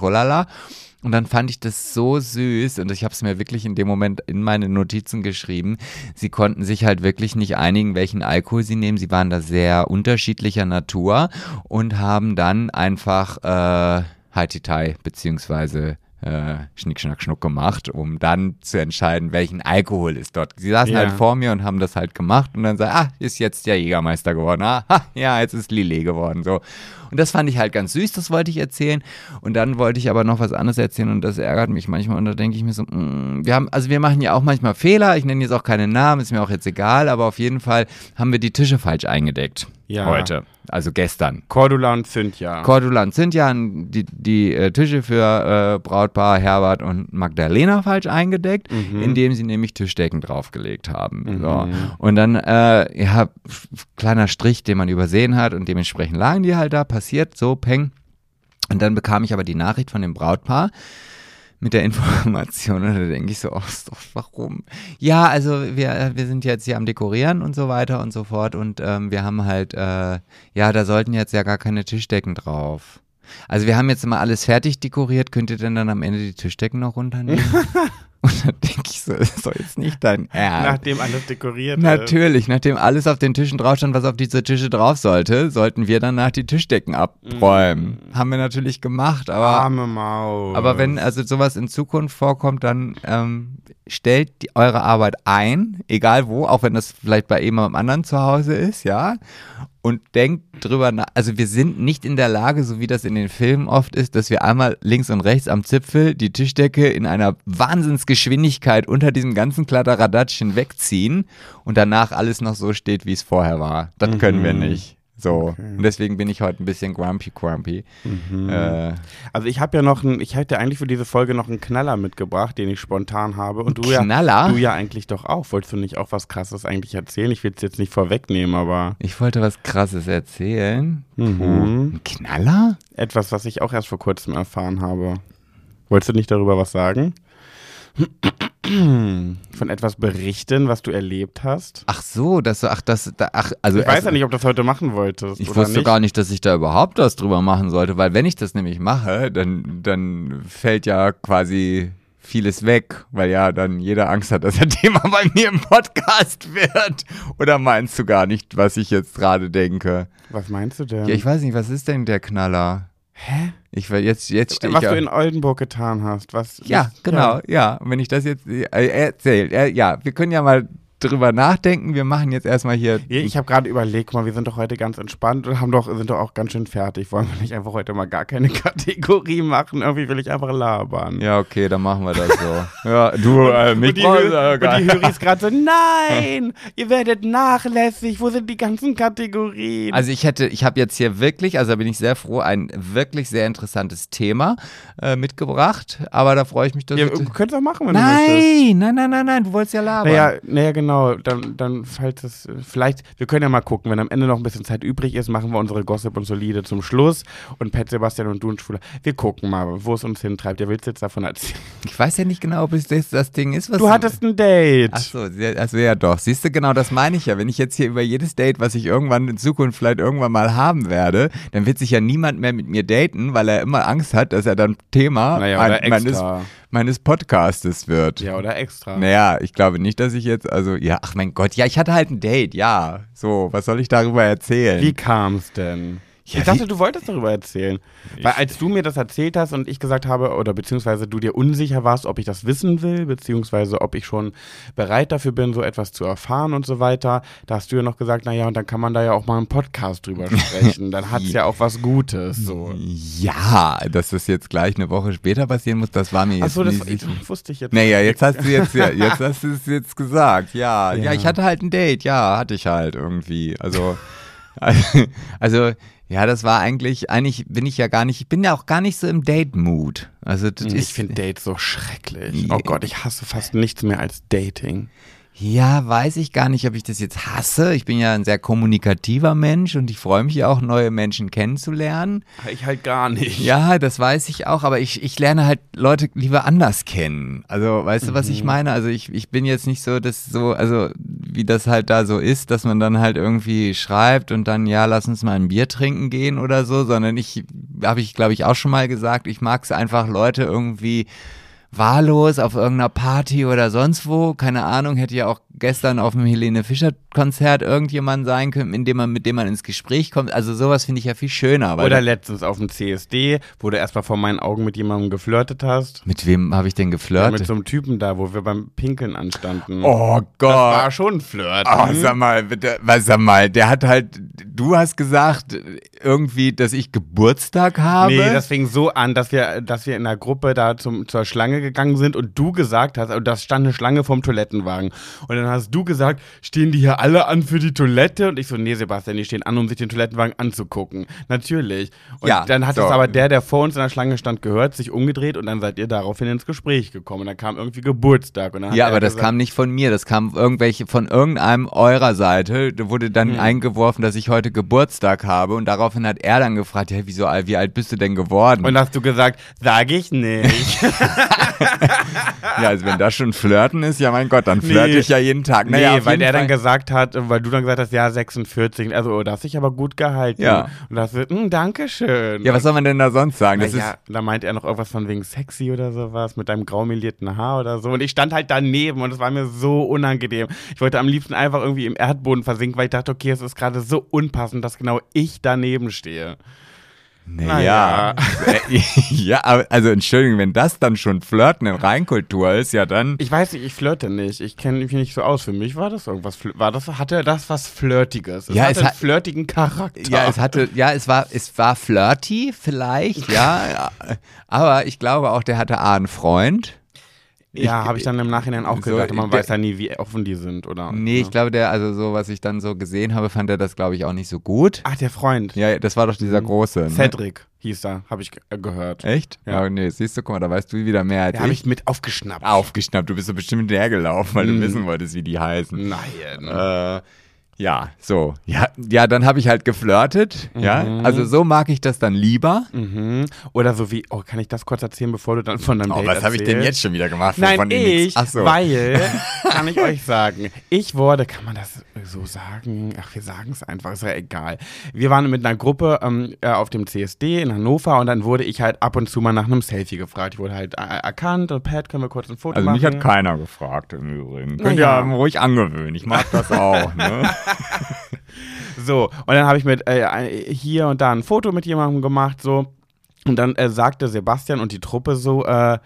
tritratrolala. Und dann fand ich das so süß und ich habe es mir wirklich in dem Moment in meine Notizen geschrieben. Sie konnten sich halt wirklich nicht einigen, welchen Alkohol sie nehmen. Sie waren da sehr unterschiedlicher Natur und haben dann einfach äh, Haititai beziehungsweise äh, Schnick, Schnack, Schnuck gemacht, um dann zu entscheiden, welchen Alkohol ist dort. Sie saßen Ja. halt vor mir und haben das halt gemacht und dann sagen, ah, ist jetzt der Jägermeister geworden. Ah, ha, ja, jetzt ist Lillet geworden. So. Und das fand ich halt ganz süß, das wollte ich erzählen. Und dann wollte ich aber noch was anderes erzählen und das ärgert mich manchmal. Und da denke ich mir so, mm, wir haben, also wir machen ja auch manchmal Fehler. Ich nenne jetzt auch keine Namen, ist mir auch jetzt egal, aber auf jeden Fall haben wir die Tische falsch eingedeckt. Ja. Heute. Also gestern. Cordula und Cynthia. Cordula und Cynthia haben die, die äh, Tische für äh, Brautpaar Herbert und Magdalena falsch eingedeckt, indem sie nämlich Tischdecken draufgelegt haben. So. Und dann, äh, ja, kleiner Strich, den man übersehen hat und dementsprechend lagen die halt da, passiert so, peng. Und dann bekam ich aber die Nachricht von dem Brautpaar mit der Information und da denke ich so, oh, warum? Ja, also wir, wir sind jetzt hier am Dekorieren und so weiter und so fort und ähm, wir haben halt, äh, ja, da sollten jetzt ja gar keine Tischdecken drauf. Also wir haben jetzt immer alles fertig dekoriert, könnt ihr denn dann am Ende die Tischdecken noch runternehmen? und dann denke ich so, das ist doch jetzt nicht dein Ernst. Nachdem alles dekoriert ist. Natürlich, nachdem alles auf den Tischen drauf stand, was auf diese Tische drauf sollte, sollten wir danach die Tischdecken abräumen. Haben wir natürlich gemacht, aber Arme Maus. aber wenn also sowas in Zukunft vorkommt, dann ähm, stellt die, eure Arbeit ein, egal wo, auch wenn das vielleicht bei jemandem anderen zu Hause ist, ja. Und denkt drüber nach. Also wir sind nicht in der Lage, so wie das in den Filmen oft ist, dass wir einmal links und rechts am Zipfel die Tischdecke in einer Wahnsinnsgeschwindigkeit unter diesem ganzen Kladderadatsch hinwegziehen und danach alles noch so steht, wie es vorher war. Das können wir nicht. So. Und deswegen bin ich heute ein bisschen grumpy, grumpy. Äh, Also ich habe ja noch einen, ich hätte eigentlich für diese Folge noch einen Knaller mitgebracht, den ich spontan habe. Und du ja, Knaller? du ja eigentlich doch auch. Wolltest du nicht auch was krasses eigentlich erzählen? Ich will es jetzt nicht vorwegnehmen, aber Ich wollte was krasses erzählen. Mhm. Ein Knaller? etwas, was ich auch erst vor kurzem erfahren habe. Wolltest du nicht darüber was sagen? Von etwas berichten, was du erlebt hast? Ach so, das so, ach, das, da, ach, also. Ich weiß ja nicht, ob du das heute machen wolltest. Ich wusste nicht. gar nicht, dass ich da überhaupt was drüber machen sollte, weil wenn ich das nämlich mache, dann, dann fällt ja quasi vieles weg, weil ja dann jeder Angst hat, dass er Thema bei mir im Podcast wird. Oder meinst du gar nicht, was ich jetzt gerade denke? Was meinst du denn? Ja, ich weiß nicht, was ist denn der Knaller? Hä? Ich will jetzt, jetzt stehe was ich du in Oldenburg getan hast. Was, Ja, genau, ja. Und wenn ich das jetzt äh, erzähle, äh, ja, wir können ja mal drüber nachdenken. Wir machen jetzt erstmal hier. Ich habe gerade überlegt, mal, wir sind doch heute ganz entspannt und haben doch, sind doch auch ganz schön fertig. Wollen wir nicht einfach heute mal gar keine Kategorie machen? Irgendwie will ich einfach labern. Ja, okay, dann machen wir das so. ja, du, äh, mich und die, brauchst du Hö ja gar und die Höris gerade so, nein, ihr werdet nachlässig, wo sind die ganzen Kategorien? Also ich hätte, ich habe jetzt hier wirklich, also da bin ich sehr froh, ein wirklich sehr interessantes Thema äh, mitgebracht. Aber da freue ich mich, dass ja, du- du könntest auch machen, wenn du möchtest. Nein, nein, nein, nein, nein, du wolltest ja labern. Naja, naja, genau. Dann, dann, falls es, vielleicht, wir können ja mal gucken, wenn am Ende noch ein bisschen Zeit übrig ist, machen wir unsere Gossip und Solide zum Schluss. Und Pet Sebastian und du und Schwuler, wir gucken mal, wo es uns hintreibt. Ja, willst jetzt davon erzählen? Ich weiß ja nicht genau, ob es das, das Ding ist, was Du hattest ein Date. Ach so, also ja doch. Siehst du, genau das meine ich ja. Wenn ich jetzt hier über jedes Date, was ich irgendwann in Zukunft vielleicht irgendwann mal haben werde, dann wird sich ja niemand mehr mit mir daten, weil er immer Angst hat, dass er dann Thema Naja, mein- oder meines, extra. Meines Podcastes wird. Ja, oder extra. Naja, ich glaube nicht, dass ich jetzt, also, ja, ach mein Gott, ja, ich hatte halt ein Date, ja. So, was soll ich darüber erzählen? Wie kam's denn? Ja, ich dachte, du wolltest darüber erzählen. Weil als du mir das erzählt hast und ich gesagt habe, oder beziehungsweise du dir unsicher warst, ob ich das wissen will, beziehungsweise ob ich schon bereit dafür bin, so etwas zu erfahren und so weiter, da hast du ja noch gesagt, naja, und dann kann man da ja auch mal einen Podcast drüber sprechen. dann hat's ja auch was Gutes. So. Ja, dass das jetzt gleich eine Woche später passieren muss, das war mir jetzt Achso, das ich, wusste ich jetzt. Naja, jetzt hast du jetzt, ja, jetzt hast du es jetzt gesagt. Ja, ja, Ja. ich hatte halt ein Date. Ja, hatte ich halt irgendwie. Also, also, ja, das war eigentlich, eigentlich bin ich ja gar nicht, ich bin ja auch gar nicht so im Date-Mood. Also, das ich finde Dates so schrecklich. Oh Gott, ich hasse fast nichts mehr als Dating. Ja, weiß ich gar nicht, ob ich das jetzt hasse. Ich bin ja ein sehr kommunikativer Mensch und ich freue mich ja auch, neue Menschen kennenzulernen. Ich halt gar nicht. Ja, das weiß ich auch, aber ich, ich lerne halt Leute lieber anders kennen. Also, weißt du, was ich meine? Also, ich, ich bin jetzt nicht so, dass so, also, wie das halt da so ist, dass man dann halt irgendwie schreibt und dann, ja, lass uns mal ein Bier trinken gehen oder so, sondern ich, habe ich, glaube ich, auch schon mal gesagt, ich mag es einfach, Leute irgendwie wahllos auf irgendeiner Party oder sonst wo, keine Ahnung, hätte ja auch gestern auf dem Helene Fischer Konzert irgendjemand sein können, in dem man, mit dem man ins Gespräch kommt. Also sowas finde ich ja viel schöner. Weil Oder letztens auf dem CSD, wo du erstmal vor meinen Augen mit jemandem geflirtet hast. Mit wem habe ich denn Ja, geflirtet? mit so einem Typen da, wo wir beim Pinkeln anstanden. oh das Gott. war schon ein Flirt. Oh, sag mal, bitte, was sag mal, der hat halt, du hast gesagt, irgendwie, dass ich Geburtstag habe. Nee, das fing so an, dass wir, dass wir in der Gruppe da zum, zur Schlange gegangen sind und du gesagt hast, also das stand eine Schlange vorm Toilettenwagen. Und dann hast du gesagt, stehen die hier alle an für die Toilette? Und ich so, nee, Sebastian, die stehen an, um sich den Toilettenwagen anzugucken. Natürlich. Und Ja, dann hat so. es aber der, der vor uns in der Schlange stand, gehört, sich umgedreht und dann seid ihr daraufhin ins Gespräch gekommen. Und dann kam irgendwie Geburtstag. Und ja, er aber das gesagt, kam nicht von mir, das kam irgendwelche von irgendeinem eurer Seite. Da wurde dann Hm. eingeworfen, dass ich heute Geburtstag habe und daraufhin hat er dann gefragt, ja, wieso, alt- wie alt bist du denn geworden? Und hast du gesagt, sag ich nicht. ja, also wenn das schon Flirten ist, ja mein Gott, dann flirte Nee. ich ja jeden Tag. Nee, Naja, auf weil der Fall. dann gesagt hat, weil du dann gesagt hast, ja, 46. Also, oh, da hast dich aber gut gehalten. Ja. Und da hast du, hm, Dankeschön. ja, was soll man denn da sonst sagen? Das ja, ist, da meint er noch irgendwas von wegen sexy oder sowas mit deinem graumelierten Haar oder so. Und ich stand halt daneben und es war mir so unangenehm. Ich wollte am liebsten einfach irgendwie im Erdboden versinken, weil ich dachte, okay, es ist gerade so unpassend, dass genau ich daneben stehe. Naja. ja, aber, also Entschuldigung, wenn das dann schon Flirten in Reinkultur ist, ja dann. Ich weiß nicht, ich flirte nicht. Ich kenne mich nicht so aus. Für mich war das irgendwas, war das, hatte das was Flirtiges. Es Ja, hatte es einen hat- flirtigen Charakter. Ja, es hatte, ja, es war, es war flirty vielleicht, ja, aber ich glaube auch, der hatte A einen Freund. Ja, Ich- habe ich dann im Nachhinein auch so, gesagt. Man der- weiß ja nie, wie offen die sind, oder? Nee, ich ne? glaube, der, also so, was ich dann so gesehen habe, fand er das, glaube ich, auch nicht so gut. Ach, der Freund. Ja, das war doch dieser große. Ne? Cedric hieß er, habe ich äh, gehört. Echt? Ja. Ja. nee, siehst du, guck mal, da weißt du wieder mehr als Der habe ich. ich mit aufgeschnappt. Aufgeschnappt, du bist so bestimmt hinterhergelaufen, weil Mhm. du wissen wolltest, wie die heißen. Nein. Äh, ja, so. Ja, ja dann habe ich halt geflirtet. Ja, also so mag ich das dann lieber. Mhm. Oder so wie, oh, kann ich das kurz erzählen, bevor du dann von deinem Oh, Date was habe ich denn jetzt schon wieder gemacht? Nein, ich, so. weil, kann ich euch sagen, ich wurde, kann man das so sagen? Ach, wir sagen es einfach, ist ja egal. Wir waren mit einer Gruppe ähm, äh, auf dem CSD in Hannover und dann wurde ich halt ab und zu mal nach einem Selfie gefragt. Ich wurde halt äh, erkannt und Pat, können wir kurz ein Foto Also machen? mich hat keiner gefragt im Übrigen. Könnt ihr ja. ruhig angewöhnen. Ich mag das auch. Ne? So, und dann habe ich mit äh, hier und da ein Foto mit jemandem gemacht, so. Und dann äh, sagte Sebastian und die Truppe so, äh,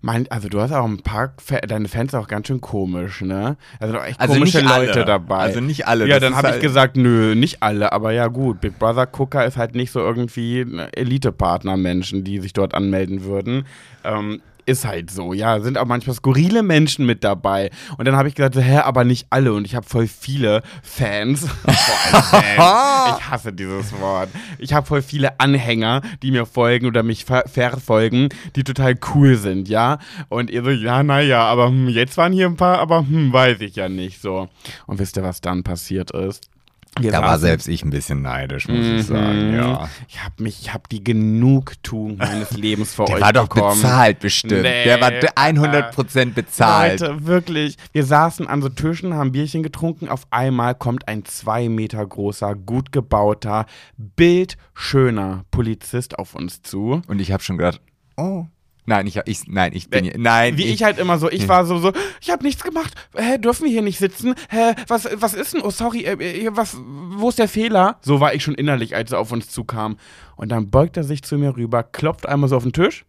mein, also du hast auch ein paar, deine Fans sind auch ganz schön komisch, ne? Also echt Also komische nicht alle. Leute dabei. Also nicht alle, Ja, dann habe ich halt- gesagt, nö, nicht alle, aber ja gut, Big Brother Gucker ist halt nicht so irgendwie Elite-Partner-Menschen, die sich dort anmelden würden. Ähm, ist halt so, ja, sind auch manchmal skurrile Menschen mit dabei. Und dann habe ich gesagt, so, hä, aber nicht alle. Und ich habe voll viele Fans. Vor allem Fans. Ich hasse dieses Wort. Ich habe voll viele Anhänger, die mir folgen oder mich ver verfolgen, die total cool sind, ja. Und ihr so, ja, naja, aber hm, jetzt waren hier ein paar, aber hm, weiß ich ja nicht so. Und wisst ihr, was dann passiert ist? Wir Da war saßen- selbst ich ein bisschen neidisch, muss ich sagen. Mhm. Ja. Ich habe mich, ich habe die Genugtuung meines Lebens vor Der euch war doch bezahlt bestimmt. Nee. Der war 100% bezahlt. Leute, wirklich. Wir saßen an so Tischen, haben Bierchen getrunken. Auf einmal kommt ein zwei Meter großer, gut gebauter, bildschöner Polizist auf uns zu. Und ich habe schon gedacht, oh, Nein, ich, ich, nein, ich bin, nein. Wie ich, halt immer so, ich war so, so, ich habe nichts gemacht. Hä, dürfen wir hier nicht sitzen? Hä, was, was ist denn? Oh, sorry, äh, äh, was, wo ist der Fehler? So war ich schon innerlich, als er auf uns zukam. Und dann beugt er sich zu mir rüber, klopft einmal so auf den Tisch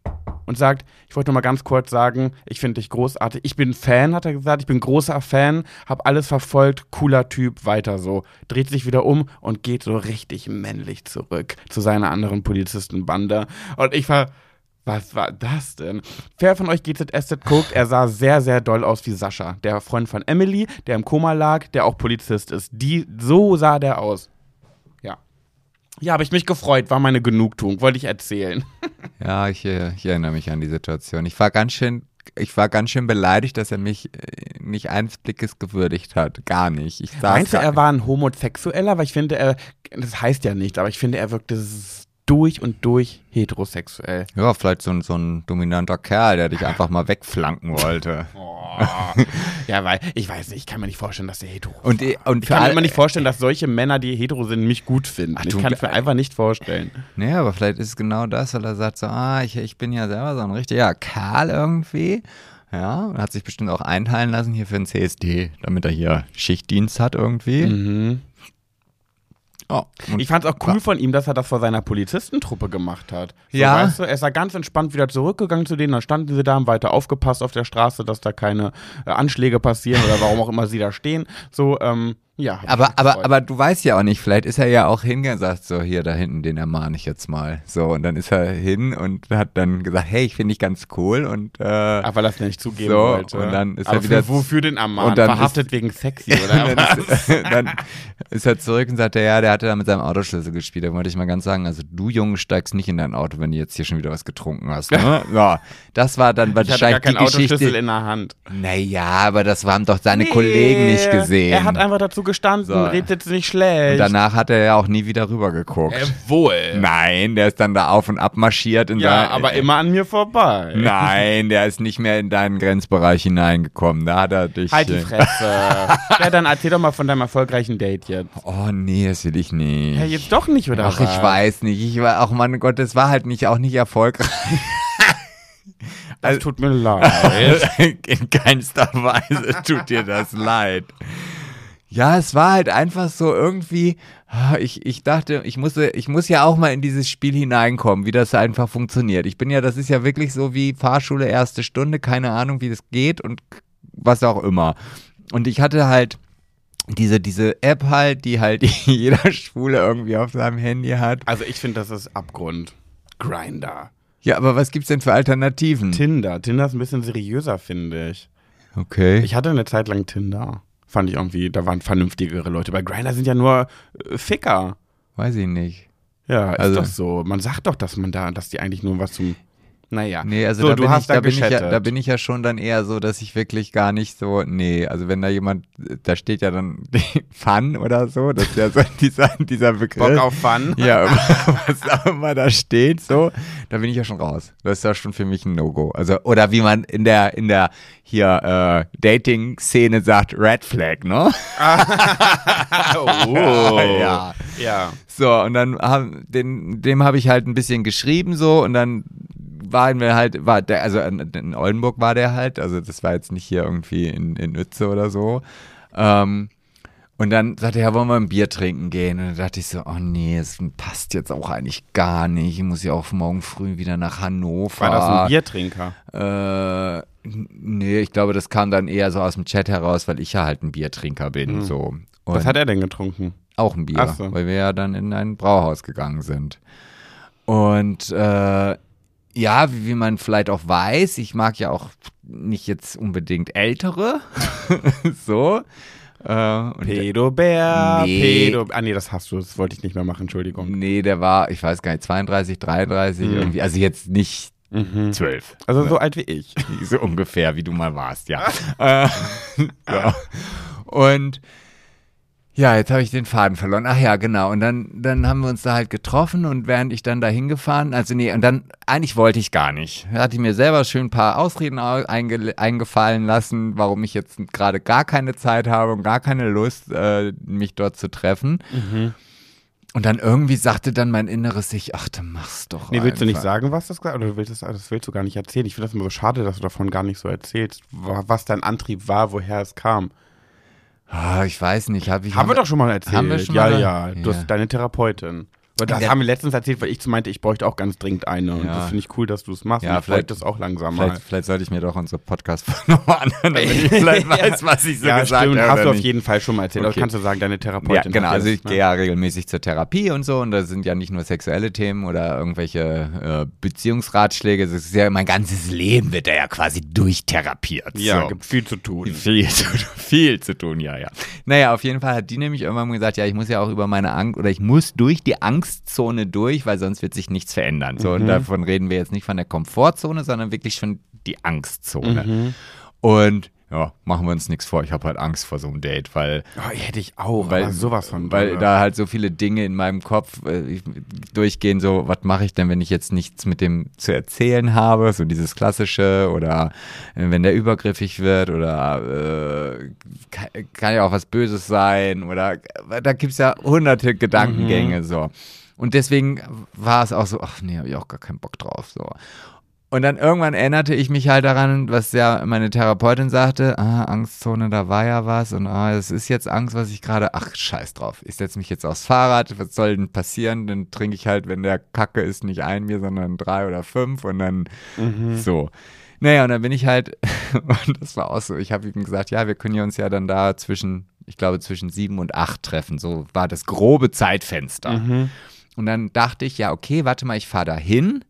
und sagt, ich wollte noch mal ganz kurz sagen, ich finde dich großartig. Ich bin Fan, hat er gesagt, ich bin großer Fan, hab alles verfolgt, cooler Typ, weiter so. Dreht sich wieder um und geht so richtig männlich zurück zu seiner anderen Polizistenbande. Und ich war was war das denn? Wer von euch GZSZ guckt, er sah sehr, sehr doll aus wie Sascha, der Freund von Emily, der im Koma lag, der auch Polizist ist. Die, so sah der aus. Ja. Ja, habe ich mich gefreut, war meine Genugtuung, wollte ich erzählen. Ja, ich, äh, ich erinnere mich an die Situation. Ich war ganz schön ich war ganz schön beleidigt, dass er mich äh, nicht eines Blickes gewürdigt hat. Gar nicht. Ich Meinst du, er war ein Homosexueller? Weil ich finde, er, das heißt ja nicht, aber ich finde, er wirkte durch und durch heterosexuell. Ja, vielleicht so ein, so ein dominanter Kerl, der dich einfach mal wegflanken wollte. Oh. ja, weil ich weiß nicht, ich kann mir nicht vorstellen, dass der hetero und, und Ich kann mir nicht vorstellen, dass solche Männer, die hetero sind, mich gut finden. Ach, ich kann es mir einfach nicht vorstellen. Naja, aber vielleicht ist es genau das, weil er sagt so, ah, ich, ich bin ja selber so ein richtiger Kerl irgendwie. Ja, und hat sich bestimmt auch einteilen lassen hier für den CSD, damit er hier Schichtdienst hat irgendwie. Mhm. Oh, ich fand es auch cool von ihm, dass er das vor seiner Polizistentruppe gemacht hat. So, ja. Weißt du, er ist da ganz entspannt wieder zurückgegangen zu denen, dann standen sie da, haben weiter aufgepasst auf der Straße, dass da keine äh, Anschläge passieren oder warum auch immer sie da stehen. So, ähm, ja. Aber, aber, aber du weißt ja auch nicht, vielleicht ist er ja auch hingesagt, so hier da hinten, den ermahne ich jetzt mal. So, und dann ist er hin und hat dann gesagt, hey, ich finde dich ganz cool und äh, Ach, weil er es nicht zugeben so, wollte. Und dann ist aber er wieder. Für, wofür den ermahnen? Verhaftet ist, wegen sexy, oder? dann, ist, dann ist er zurück und sagte, ja, der hatte da mit seinem Autoschlüssel gespielt. Da wollte ich mal ganz sagen, also du Junge steigst nicht in dein Auto, wenn du jetzt hier schon wieder was getrunken hast. Ne? ja, das war dann wahrscheinlich ich hatte gar keinen die Geschichte. Autoschlüssel in der Hand. Naja, aber das haben doch seine nee, Kollegen nicht gesehen. Er hat einfach dazu gestanden, so redet nicht schlecht. Und danach hat er ja auch nie wieder rübergeguckt. Äh, wohl. Nein, der ist dann da auf und ab marschiert. In ja, aber immer an mir vorbei. Nein, der ist nicht mehr in deinen Grenzbereich hineingekommen. Da hat er dich. Halt die Fresse. ja, dann erzähl doch mal von deinem erfolgreichen Date jetzt. Oh nee, das will ich nicht. Ja, jetzt doch nicht, oder? Ach, was? ich weiß nicht. Ich war, auch mein Gott, das war halt nicht, auch nicht erfolgreich. Das also, tut mir leid. In keinster Weise tut dir das leid. Ja, es war halt einfach so irgendwie, ah, ich, ich dachte, ich muss, ich muss ja auch mal in dieses Spiel hineinkommen, wie das einfach funktioniert. Ich bin ja, das ist ja wirklich so wie Fahrschule erste Stunde, keine Ahnung, wie das geht und was auch immer. Und ich hatte halt diese, diese App halt, die halt jeder Schwule irgendwie auf seinem Handy hat. Also ich finde, das ist Abgrund. Grinder. Ja, aber was gibt's denn für Alternativen? Tinder. Tinder ist ein bisschen seriöser, finde ich. Okay. Ich hatte eine Zeit lang Tinder. Fand ich irgendwie, da waren vernünftigere Leute. Bei Grinder sind ja nur äh, Ficker. Weiß ich nicht. Ja, ist also, doch so. Man sagt doch, dass man da, dass die eigentlich nur was zum naja. Nee, also so, da, bin ich, da, bin ich ja, da bin ich ja schon dann eher so, dass ich wirklich gar nicht so, nee, also wenn da jemand, da steht ja dann Fun oder so, das ist ja so dieser, dieser Begriff. Bock auf Fun. Ja, was auch immer da steht, so, da bin ich ja schon raus. Das ist ja schon für mich ein No-Go. Also, oder wie man in der, in der hier äh, Dating-Szene sagt, Red Flag, ne? oh. ja. Ja. So, und dann haben, den, dem habe ich halt ein bisschen geschrieben so und dann waren wir halt, war der, also in Oldenburg war der halt, also das war jetzt nicht hier irgendwie in, in Uetze oder so. Ähm, und dann sagte er, ja, wollen wir ein Bier trinken gehen? Und dann dachte ich so, oh nee, es passt jetzt auch eigentlich gar nicht. Ich muss ja auch morgen früh wieder nach Hannover. War das ein Biertrinker? Äh, nee, ich glaube, das kam dann eher so aus dem Chat heraus, weil ich ja halt ein Biertrinker bin. Mhm. So. Und Was hat er denn getrunken? Auch ein Bier, so. weil wir ja dann in ein Brauhaus gegangen sind. Und äh, ja, wie, wie man vielleicht auch weiß, ich mag ja auch nicht jetzt unbedingt ältere. so. Äh, Pedobär, nee. Pedo. Ah, nee, das hast du, das wollte ich nicht mehr machen, Entschuldigung. Nee, der war, ich weiß gar nicht, 32, 33 mhm. irgendwie. Also jetzt nicht mhm. 12. Also so alt wie ich. So ungefähr, wie du mal warst, ja. äh, ja. Und ja, jetzt habe ich den Faden verloren. Ach ja, genau. Und dann, dann haben wir uns da halt getroffen und während ich dann da hingefahren, also nee, und dann, eigentlich wollte ich gar nicht. Da hatte ich mir selber schön ein paar Ausreden einge, eingefallen lassen, warum ich jetzt gerade gar keine Zeit habe und gar keine Lust, äh, mich dort zu treffen. Mhm. und dann irgendwie sagte dann mein Inneres sich, ach, dann mach's doch Nee, willst du nicht einfach. sagen, was das oder du willst das, das willst du gar nicht erzählen? Ich finde das immer so schade, dass du davon gar nicht so erzählst, wa- was dein Antrieb war, woher es kam. Ah, ich weiß nicht, hab ich Haben wir doch schon mal erzählt. Haben wir schon ja, mal? ja, Du Ja. hast deine Therapeutin. Und das Ja. haben wir letztens erzählt, weil ich meinte, ich bräuchte auch ganz dringend eine. Und Ja. das finde ich cool, dass du es machst. Ja, und ich vielleicht- das auch langsam mal. Vielleicht, vielleicht sollte ich mir doch unsere podcast nochmal anhören, damit ich vielleicht weiß, was ich so ja, gesagt habe. hast du auf jeden Fall schon mal erzählt. Okay. kannst du sagen, deine Therapeutin. Ja, genau. Also das, ich ne? gehe ja regelmäßig zur Therapie und so und da sind ja nicht nur sexuelle Themen oder irgendwelche äh, Beziehungsratschläge. Es ist ja mein ganzes Leben wird da ja quasi durchtherapiert. Ja, so. gibt viel zu tun. Viel zu, viel zu tun, ja, ja. Naja, auf jeden Fall hat die nämlich irgendwann gesagt, ja, ich muss ja auch über meine Angst oder ich muss durch die Angstzone durch, weil sonst wird sich nichts verändern. So, und davon reden wir jetzt nicht von der Komfortzone, sondern wirklich schon die Angstzone. Und ja, machen wir uns nichts vor. Ich habe halt Angst vor so einem Date, weil Oh, hätte ich auch, weil, sowas von. weil da halt so viele Dinge in meinem Kopf äh, durchgehen, so, was mache ich denn, wenn ich jetzt nichts mit dem zu erzählen habe, so dieses Klassische oder äh, wenn der übergriffig wird oder äh, kann, kann ja auch was Böses sein oder äh, da gibt's ja hunderte Gedankengänge, Mhm. so. Und deswegen war es auch so, ach nee, habe ich auch gar keinen Bock drauf, so. Und dann irgendwann erinnerte ich mich halt daran, was ja meine Therapeutin sagte, ah, Angstzone, da war ja was und ah, es ist jetzt Angst, was ich gerade, ach, scheiß drauf. Ich setze mich jetzt aufs Fahrrad, was soll denn passieren? Dann trinke ich halt, wenn der Kacke ist, nicht ein Bier, sondern drei oder fünf und dann so. Naja, und dann bin ich halt, und das war auch so, ich habe ihm gesagt, ja, wir können ja uns ja dann da zwischen, ich glaube, zwischen sieben und acht treffen. So war das grobe Zeitfenster. Und dann dachte ich, ja, okay, warte mal, ich fahre da hin.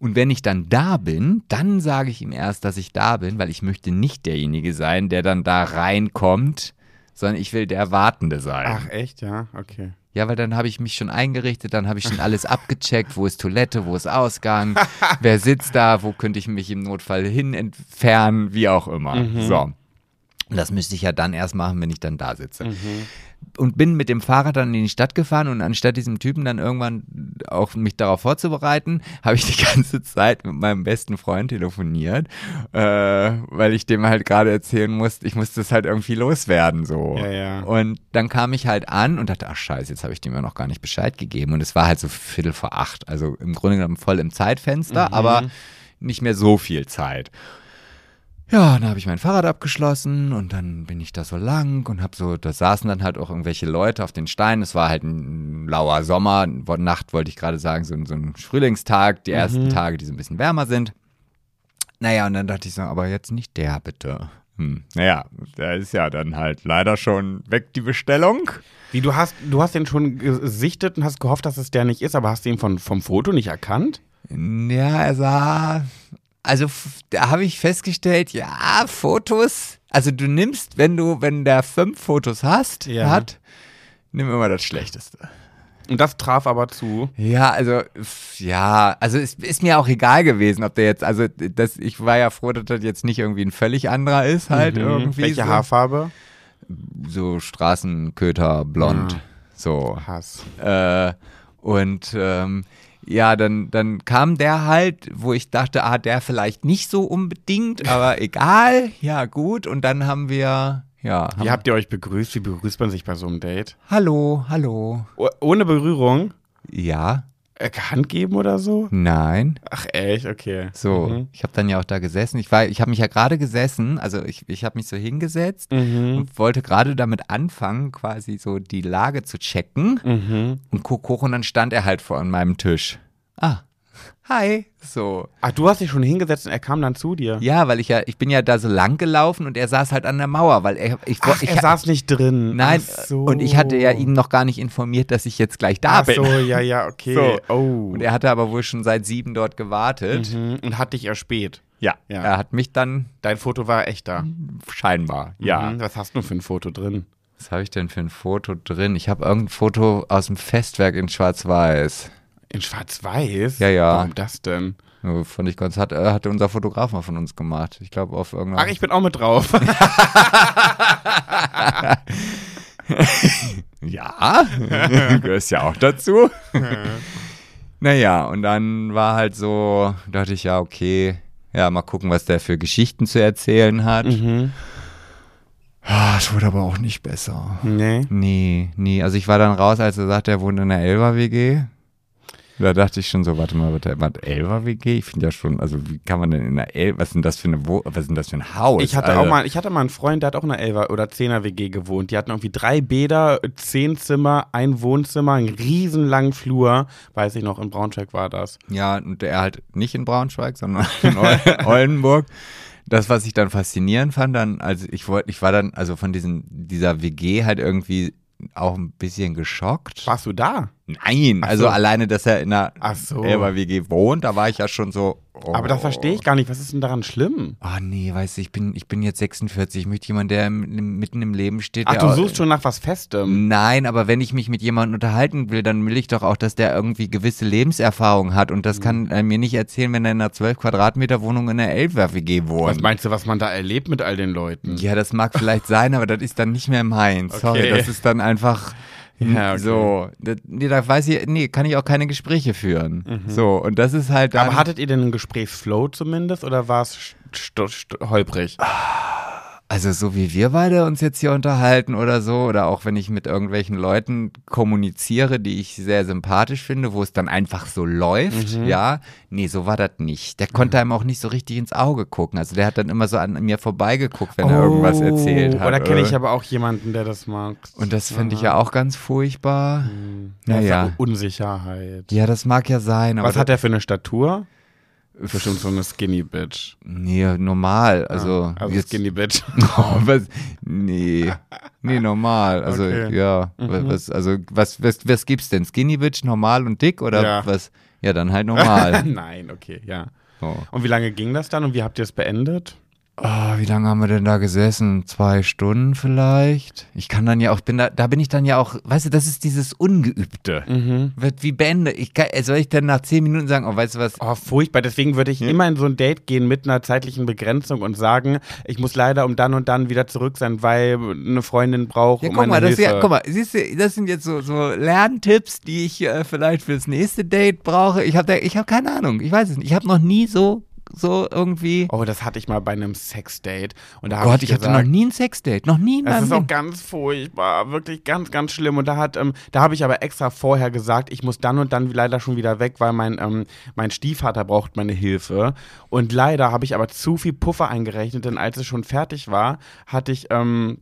Und wenn ich dann da bin, dann sage ich ihm erst, dass ich da bin, weil ich möchte nicht derjenige sein, der dann da reinkommt, sondern ich will der Wartende sein. Ach, echt, ja? Okay. Ja, weil dann habe ich mich schon eingerichtet, dann habe ich schon alles abgecheckt, wo ist Toilette, wo ist Ausgang, wer sitzt da, wo könnte ich mich im Notfall hin entfernen, wie auch immer. So. Und das müsste ich ja dann erst machen, wenn ich dann da sitze. Und bin mit dem Fahrrad dann in die Stadt gefahren und anstatt diesem Typen dann irgendwann auch mich darauf vorzubereiten, habe ich die ganze Zeit mit meinem besten Freund telefoniert, äh, weil ich dem halt gerade erzählen musste, ich musste es halt irgendwie loswerden so. Ja, ja. Und dann kam ich halt an und dachte, ach scheiße, jetzt habe ich dem ja noch gar nicht Bescheid gegeben. Und es war halt so Viertel vor acht, also im Grunde genommen voll im Zeitfenster, aber nicht mehr so viel Zeit. Ja, dann habe ich mein Fahrrad abgeschlossen und dann bin ich da so lang und habe so, da saßen dann halt auch irgendwelche Leute auf den Steinen. Es war halt ein lauer Sommer, Nacht wollte ich gerade sagen, so, ein- so ein Frühlingstag, die ersten Tage, die so ein bisschen wärmer sind. Naja, und dann dachte ich so, aber jetzt nicht der bitte. Hm. Naja, der ist ja dann halt leider schon weg, die Bestellung. Wie, du hast, du hast den schon gesichtet und hast gehofft, dass es der nicht ist, aber hast du ihn von, vom Foto nicht erkannt? Ja, er sah. Also da habe ich festgestellt, ja, Fotos. Also du nimmst, wenn du, wenn der fünf Fotos hast, Ja. hat, nimm immer das Schlechteste. Und das traf aber zu. Ja, also ja, also es ist mir auch egal gewesen, ob der jetzt, also das, ich war ja froh, dass das jetzt nicht irgendwie ein völlig anderer ist, halt Mhm. irgendwie. Welche so, Haarfarbe? so Straßenköter, blond, Ah. so. Hass. Äh, und ähm, ja, dann, dann kam der halt, wo ich dachte, ah, der vielleicht nicht so unbedingt, aber egal, ja gut. Und dann haben wir, ja, haben, Wie habt ihr euch begrüßt? Wie begrüßt man sich bei so einem Date? hallo, hallo. Oh, ohne Berührung? Ja, Hand geben oder so? nein. Ach echt, okay. So, Mhm. ich habe dann ja auch da gesessen. Ich war, ich habe mich ja gerade gesessen, also ich, ich habe mich so hingesetzt Mhm. und wollte gerade damit anfangen, quasi so die Lage zu checken. Mhm. Und guck hoch und dann stand er halt vor an meinem Tisch. Ah, hi. So. Ach, du hast dich schon hingesetzt und er kam dann zu dir. Ja, weil ich ja, ich bin ja da so lang gelaufen und er saß halt an der Mauer, weil er, ich, Ach, ich er saß nicht drin. nein, Ach so. und ich hatte ja ihn noch gar nicht informiert, dass ich jetzt gleich da Ach bin. so, ja, ja, okay. So. Oh. Und er hatte aber wohl schon seit sieben dort gewartet. mhm. Und hat dich erspäht. Ja, Ja. er hat mich dann Dein Foto war echter. scheinbar, ja. Mhm. Was hast du für ein Foto drin? Was habe ich denn für ein Foto drin? Ich habe irgendein Foto aus dem Festwerk in Schwarz-Weiß. In Schwarz-Weiß? Ja, ja. Warum das denn? Ja, Fand ich ganz, hat, äh, hatte unser Fotograf mal von uns gemacht. Ich glaube auf irgendeiner. Ach, ich bin auch mit drauf. Ja, gehörst ja auch dazu. naja, und dann war halt so, dachte ich, ja, okay, ja, mal gucken, was der für Geschichten zu erzählen hat. mhm. Ah, es wurde aber auch nicht besser. Nee. Nee, nee. Also ich war dann raus, als er sagte, er wohnt in einer Elfer-WG. Da dachte ich schon so, warte mal, warte, warte Elfer-WG? Ich finde ja schon, also wie kann man denn in einer El, was denn das für eine, Wo was denn das für ein Haus? Ich hatte Alter? auch mal, ich hatte mal einen Freund, der hat auch in einer Elfer- oder Zehner WG gewohnt. Die hatten irgendwie drei Bäder, zehn Zimmer, ein Wohnzimmer, einen riesenlangen Flur. Weiß ich noch, in Braunschweig war das. Ja, und der halt nicht in Braunschweig, sondern in Oldenburg. Das, was ich dann faszinierend fand, dann, also ich wollte, ich war dann, also von diesen, dieser WG halt irgendwie auch ein bisschen geschockt. Warst du da? Nein, Ach also so. alleine, dass er in einer Ach so. Elber-WG wohnt, da war ich ja schon so. Oh. Aber das verstehe ich gar nicht. Was ist denn daran schlimm? Ah nee, weißt du, ich bin, ich bin jetzt 46. Ich möchte jemanden, der mitten im Leben steht. Ach, du auch- suchst schon nach was Festem. Nein, aber wenn ich mich mit jemandem unterhalten will, dann will ich doch auch, dass der irgendwie gewisse Lebenserfahrung hat. Und Mhm. das kann er mir nicht erzählen, wenn er in einer 12 Quadratmeter Wohnung in einer 11 WG Was wohnt. meinst du, was man da erlebt mit all den Leuten? Ja, das mag vielleicht sein, aber das ist dann nicht mehr meins. Sorry, Okay. das ist dann einfach Ja, okay. so. Das, nee, da weiß ich, nee, kann ich auch keine Gespräche führen. So, und das ist halt dann. Mhm. Aber hattet ihr denn einen Gesprächsflow zumindest oder war es holprig? Also so wie wir beide uns jetzt hier unterhalten oder so, oder auch wenn ich mit irgendwelchen Leuten kommuniziere, die ich sehr sympathisch finde, wo es dann einfach so läuft, Mhm. ja, nee, so war das nicht. Der konnte einem auch nicht so richtig ins Auge gucken. Also der hat dann immer so an mir vorbeigeguckt, wenn er irgendwas erzählt hat. Oder kenne ich oder- aber auch jemanden, der das mag. Und das finde ich ja auch ganz furchtbar. Ja, Naja. ja. Unsicherheit. Ja, das mag ja sein, aber Was hat er für eine Statur? Bestimmt so eine Skinny Bitch. Nee, normal. Also, also jetzt, Skinny Bitch. Oh, was? Nee. Nee, normal. Also, Okay. Mhm. ja. Was, also, was, was, was gibt's denn? Skinny Bitch, normal und dick oder Ja. was? Ja, dann halt normal. Nein, okay, ja. Oh. Und wie lange ging das dann und wie habt ihr es beendet? Oh, wie lange haben wir denn da gesessen? Zwei Stunden vielleicht? Ich kann dann ja auch, bin da, da bin ich dann ja auch, weißt du, das ist dieses Ungeübte. Mhm. Wird Wie beende ich? kann- Soll ich denn nach zehn Minuten sagen, oh, weißt du was? Oh, furchtbar. Deswegen würde ich immer in so ein Date gehen mit einer zeitlichen Begrenzung und sagen, ich muss leider um dann und dann wieder zurück sein, weil eine Freundin braucht Ja, guck meine mal, das, ja, guck mal, siehst du, das sind jetzt so, so Lerntipps, die ich äh, vielleicht fürs nächste Date brauche. Ich habe ich hab keine Ahnung, ich weiß es nicht. Ich habe noch nie so, so irgendwie. Oh, das hatte ich mal bei einem Sexdate. Und da Gott, habe ich ich hatte noch gesagt, nie ein Sexdate, noch nie Das ist auch ganz furchtbar, wirklich ganz, ganz schlimm. Und da hat, ähm, da habe ich aber extra vorher gesagt, ich muss dann und dann leider schon wieder weg, weil mein, ähm, mein Stiefvater braucht meine Hilfe. Und leider habe ich aber zu viel Puffer eingerechnet, denn als es schon fertig war, hatte ich, ähm,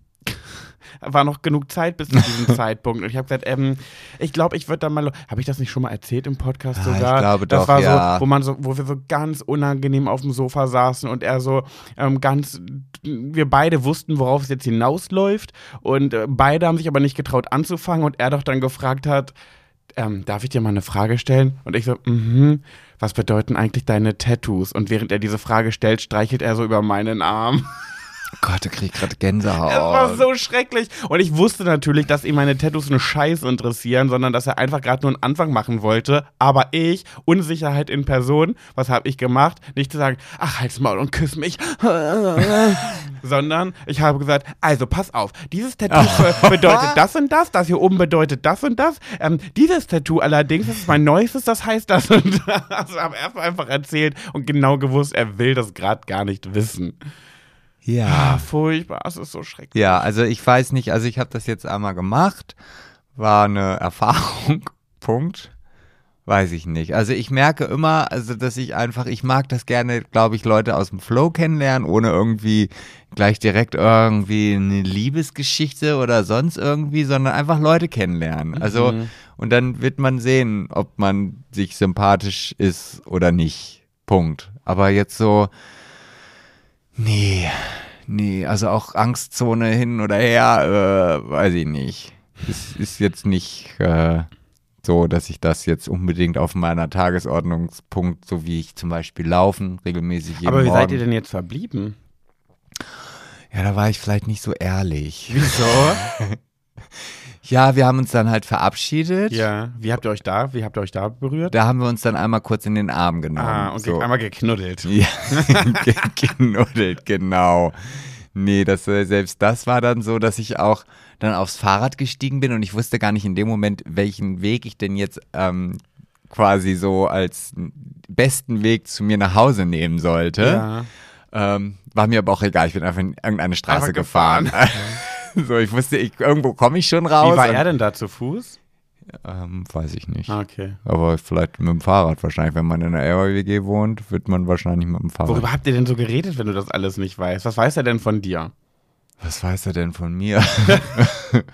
war noch genug Zeit bis zu diesem Zeitpunkt. Und ich habe gesagt, ähm, ich glaube, ich würde da mal. Habe ich das nicht schon mal erzählt im Podcast Ah, ich sogar? glaube das doch, war ja. so, wo man so, wo wir so ganz unangenehm auf dem Sofa saßen und er so ähm, ganz, wir beide wussten, worauf es jetzt hinausläuft und äh, beide haben sich aber nicht getraut anzufangen und er doch dann gefragt hat, ähm, darf ich dir mal eine Frage stellen? Und ich so, mhm, was bedeuten eigentlich deine Tattoos? Und während er diese Frage stellt, streichelt er so über meinen Arm. Gott, da krieg ich gerade Es Gänsehaut. war so schrecklich. Und ich wusste natürlich, dass ihm meine Tattoos nur Scheiß interessieren, sondern dass er einfach gerade nur einen Anfang machen wollte. Aber ich, Unsicherheit in Person, was habe ich gemacht? Nicht zu sagen, ach, halt's Maul und küss mich. sondern ich habe gesagt, also pass auf, dieses Tattoo be- bedeutet das und das, das hier oben bedeutet das und das. Ähm, dieses Tattoo allerdings, das ist mein neuestes, das heißt das und das. Also habe erst einfach erzählt und genau gewusst, er will das gerade gar nicht wissen. Ah, ja. furchtbar, es ist so schrecklich. Ja, also ich weiß nicht, also ich habe das jetzt einmal gemacht, war eine Erfahrung, Punkt. Weiß ich nicht. Also ich merke immer, also dass ich einfach, ich mag das gerne, glaube ich, Leute aus dem Flow kennenlernen, ohne irgendwie gleich direkt irgendwie eine Liebesgeschichte oder sonst irgendwie, sondern einfach Leute kennenlernen. Also und dann wird man sehen, ob man sich sympathisch ist oder nicht. Punkt. Aber jetzt so, nee, nee, also auch Angstzone hin oder her, äh, weiß ich nicht. Es ist jetzt nicht äh, so, dass ich das jetzt unbedingt auf meiner Tagesordnungspunkt, so wie ich zum Beispiel laufen, regelmäßig jeden Aber wie Morgen. seid ihr denn jetzt verblieben? Ja, da war ich vielleicht nicht so ehrlich. Wieso? Ja, wir haben uns dann halt verabschiedet. ja. Wie habt ihr euch da, wie habt ihr euch da berührt? Da haben wir uns dann einmal kurz in den Arm genommen. ah, und so. einmal geknuddelt. Ja, ge- genuddelt, genau. Nee, das, äh, selbst das war dann so, dass ich auch dann aufs Fahrrad gestiegen bin und ich wusste gar nicht in dem Moment, welchen Weg ich denn jetzt ähm, quasi so als besten Weg zu mir nach Hause nehmen sollte. Ja. Ähm, war mir aber auch egal, ich bin einfach in irgendeine Straße Einfach gefahren. gefahren. so, ich wusste, ich, irgendwo komme ich schon raus. Wie war er denn da zu Fuß? Ähm, weiß ich nicht. Ah, Okay. Aber vielleicht mit dem Fahrrad wahrscheinlich. Wenn man in einer WG wohnt, wird man wahrscheinlich mit dem Fahrrad. Worüber habt ihr denn so geredet, wenn du das alles nicht weißt? Was weiß er denn von dir? Was weiß er denn von mir?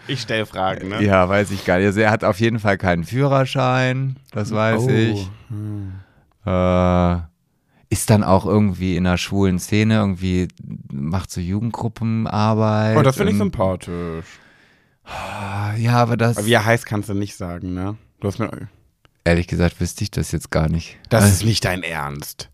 Ich stelle Fragen, ne? ja, weiß ich gar nicht. Also er hat auf jeden Fall keinen Führerschein, das weiß Oh. ich. Hm. Äh, ist dann auch irgendwie in der schwulen Szene, irgendwie macht so Jugendgruppenarbeit. Oh, das finde ich sympathisch. Ja, aber das, Aber wie er heißt, kannst du nicht sagen, ne? Du hast mir, ehrlich gesagt, wüsste ich das jetzt gar nicht. das Also, ist nicht dein Ernst.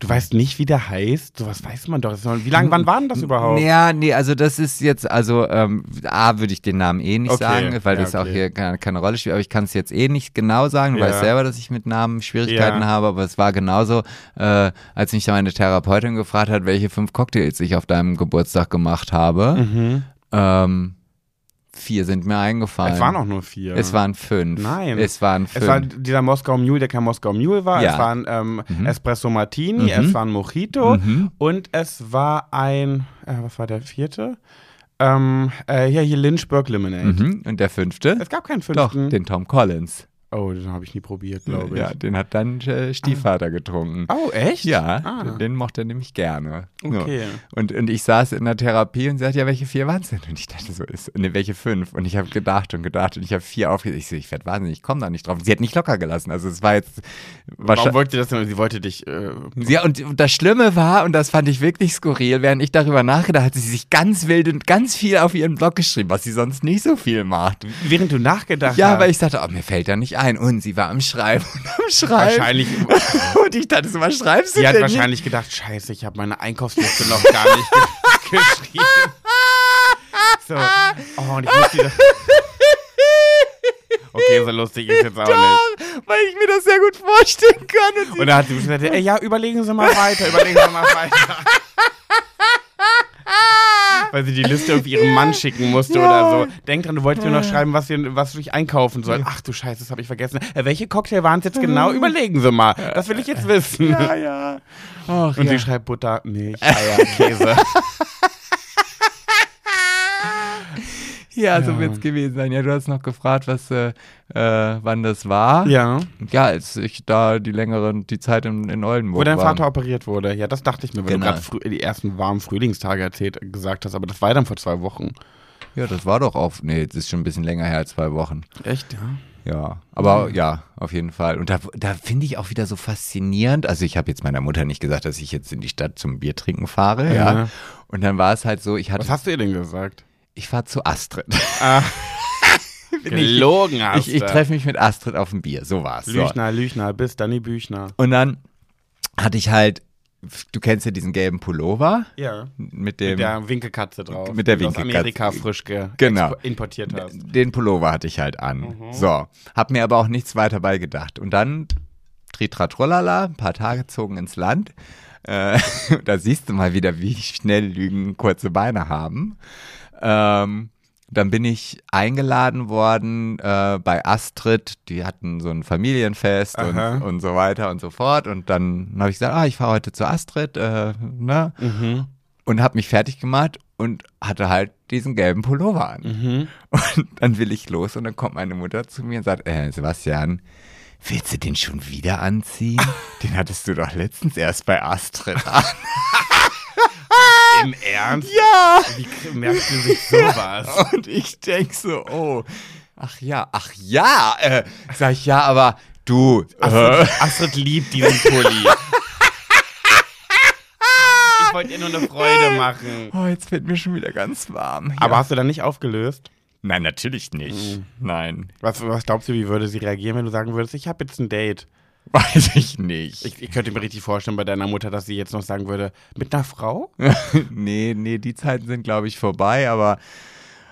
Du weißt nicht, wie der heißt? Sowas weiß man doch. Wie lange, wann war denn das überhaupt? Ja, nee, also das ist jetzt, also ähm, A, würde ich den Namen eh nicht Okay, sagen, weil ja, das auch okay. hier keine, keine Rolle spielt, aber ich kann es jetzt eh nicht genau sagen, du Ja. weißt selber, dass ich mit Namen Schwierigkeiten Ja. habe, aber es war genauso, äh, als mich da meine Therapeutin gefragt hat, welche fünf Cocktails ich auf deinem Geburtstag gemacht habe. Mhm. Ähm, vier sind mir eingefallen. Es waren auch nur vier. Es waren fünf. Nein. Es waren fünf. Es war dieser Moskau Mule, der kein Moskau Mule war. Ja. Es war ein ähm, Mhm. Espresso Martini, Mhm. es war ein Mojito Mhm. und es war ein, äh, was war der vierte? Ähm, äh, ja, hier Lynchburg Lemonade. Mhm. Und der fünfte? Es gab keinen Doch, fünften. den Tom Collins. Oh, den habe ich nie probiert, glaube ich. Ja, den hat dann äh, Stiefvater getrunken. Oh, echt? Ja, Ah. den, den mochte er nämlich gerne. Okay. So. Und, und ich saß in der Therapie und sie sagte, ja, welche vier waren es denn? Und ich dachte so, ist, ne, welche fünf? Und ich habe gedacht und gedacht und ich habe vier aufgesetzt. Ich so, ich werde wahnsinnig, ich komme da nicht drauf. Sie hat nicht locker gelassen. Also es war jetzt Warum wollte das denn? Sie wollte dich. Äh, Ja, und das Schlimme war, und das fand ich wirklich skurril, während ich darüber nachgedacht hat sie sich ganz wild und ganz viel auf ihren Blog geschrieben, was sie sonst nicht so viel macht. während du nachgedacht Ja, hast. weil ich dachte, oh, mir fällt da nicht ein. Und sie war am Schreiben und am Schreiben. Wahrscheinlich. Und ich dachte so, was schreibst du Sie hat denn? wahrscheinlich gedacht, scheiße, ich habe meine Einkaufsliste noch gar nicht ge geschrieben. So. Oh, und ich muss wieder. Okay, so lustig ist jetzt auch nicht. Weil ich mir das sehr gut vorstellen kann. Und Und dann hat sie gesagt, ey, ja, überlegen Sie mal weiter, überlegen Sie mal weiter. Weil sie die Liste auf ihren Mann schicken musste oder so. Denk dran, du wolltest mir noch schreiben, was, wir, was ich einkaufen soll. Ach du Scheiße, das habe ich vergessen. Äh, welche Cocktail waren es jetzt genau? Überlegen Sie mal. Das will ich jetzt wissen. ja, ja. Ach, Und ja. sie schreibt Butter, Milch, Eier, Käse. ja, so Ja. wird es gewesen sein. Ja, du hast noch gefragt, was, äh, äh, wann das war. ja. Ja, als ich da die längere, die Zeit in, in Oldenburg Wo dein war. Vater operiert wurde. Ja, das dachte ich mir, weil Genau. du gerade die ersten warmen Frühlingstage erzählt, gesagt hast. Aber das war dann vor zwei Wochen. Ja, das war doch auf, nee, das ist schon ein bisschen länger her als zwei Wochen. Echt, ja? Ja, aber ja, auf jeden Fall. Und da, da finde ich auch wieder so faszinierend. Also ich habe jetzt meiner Mutter nicht gesagt, dass ich jetzt in die Stadt zum Bier trinken fahre, ja. Ja. Und dann war es halt so, ich hatte, Was hast du ihr denn gesagt? Ich fahre zu Astrid. Ah, Bin ich- gelogen hast Ich, ich treffe mich mit Astrid auf ein Bier, so war's. So. Lüchner, Lüchner, bis Danny Büchner. Und dann hatte ich halt, du kennst ja diesen gelben Pullover Ja. mit dem, Mit der Winkelkatze drauf. Mit der Winkelkatze. Aus Amerika frisch ge Genau. importiert hast. den Pullover hatte ich halt an. Mhm. So, hab mir aber auch nichts weiter bei gedacht. Und dann Tritra Trollala, ein paar Tage zogen ins Land. Äh, da siehst du mal wieder, wie schnell Lügen kurze Beine haben. Ähm, dann bin ich eingeladen worden äh, bei Astrid. Die hatten so ein Familienfest und, und so weiter und so fort. Und dann habe ich gesagt, ah, ich fahre heute zu Astrid. Äh, ne? Mhm. Und habe mich fertig gemacht und hatte halt diesen gelben Pullover an. Mhm. Und dann will ich los und dann kommt meine Mutter zu mir und sagt, äh, Sebastian, willst du den schon wieder anziehen? Den hattest du doch letztens erst bei Astrid an. Im Ernst? ja! Wie merkst du sich sowas? Und ich denk so, oh, ach ja, ach ja, äh, sag ich, ja, aber du, äh, Astrid, Astrid liebt diesen Pulli. Ich wollte ihr nur eine Freude machen. oh, jetzt wird mir schon wieder ganz warm. Aber ja. hast du dann nicht aufgelöst? Nein, natürlich nicht. Nein, Was, was glaubst du, wie würde sie reagieren, wenn du sagen würdest, ich habe jetzt ein Date? weiß ich nicht. Ich, ich könnte mir richtig vorstellen bei deiner Mutter, dass sie jetzt noch sagen würde, mit einer Frau? nee, nee, die Zeiten sind, glaube ich, vorbei, aber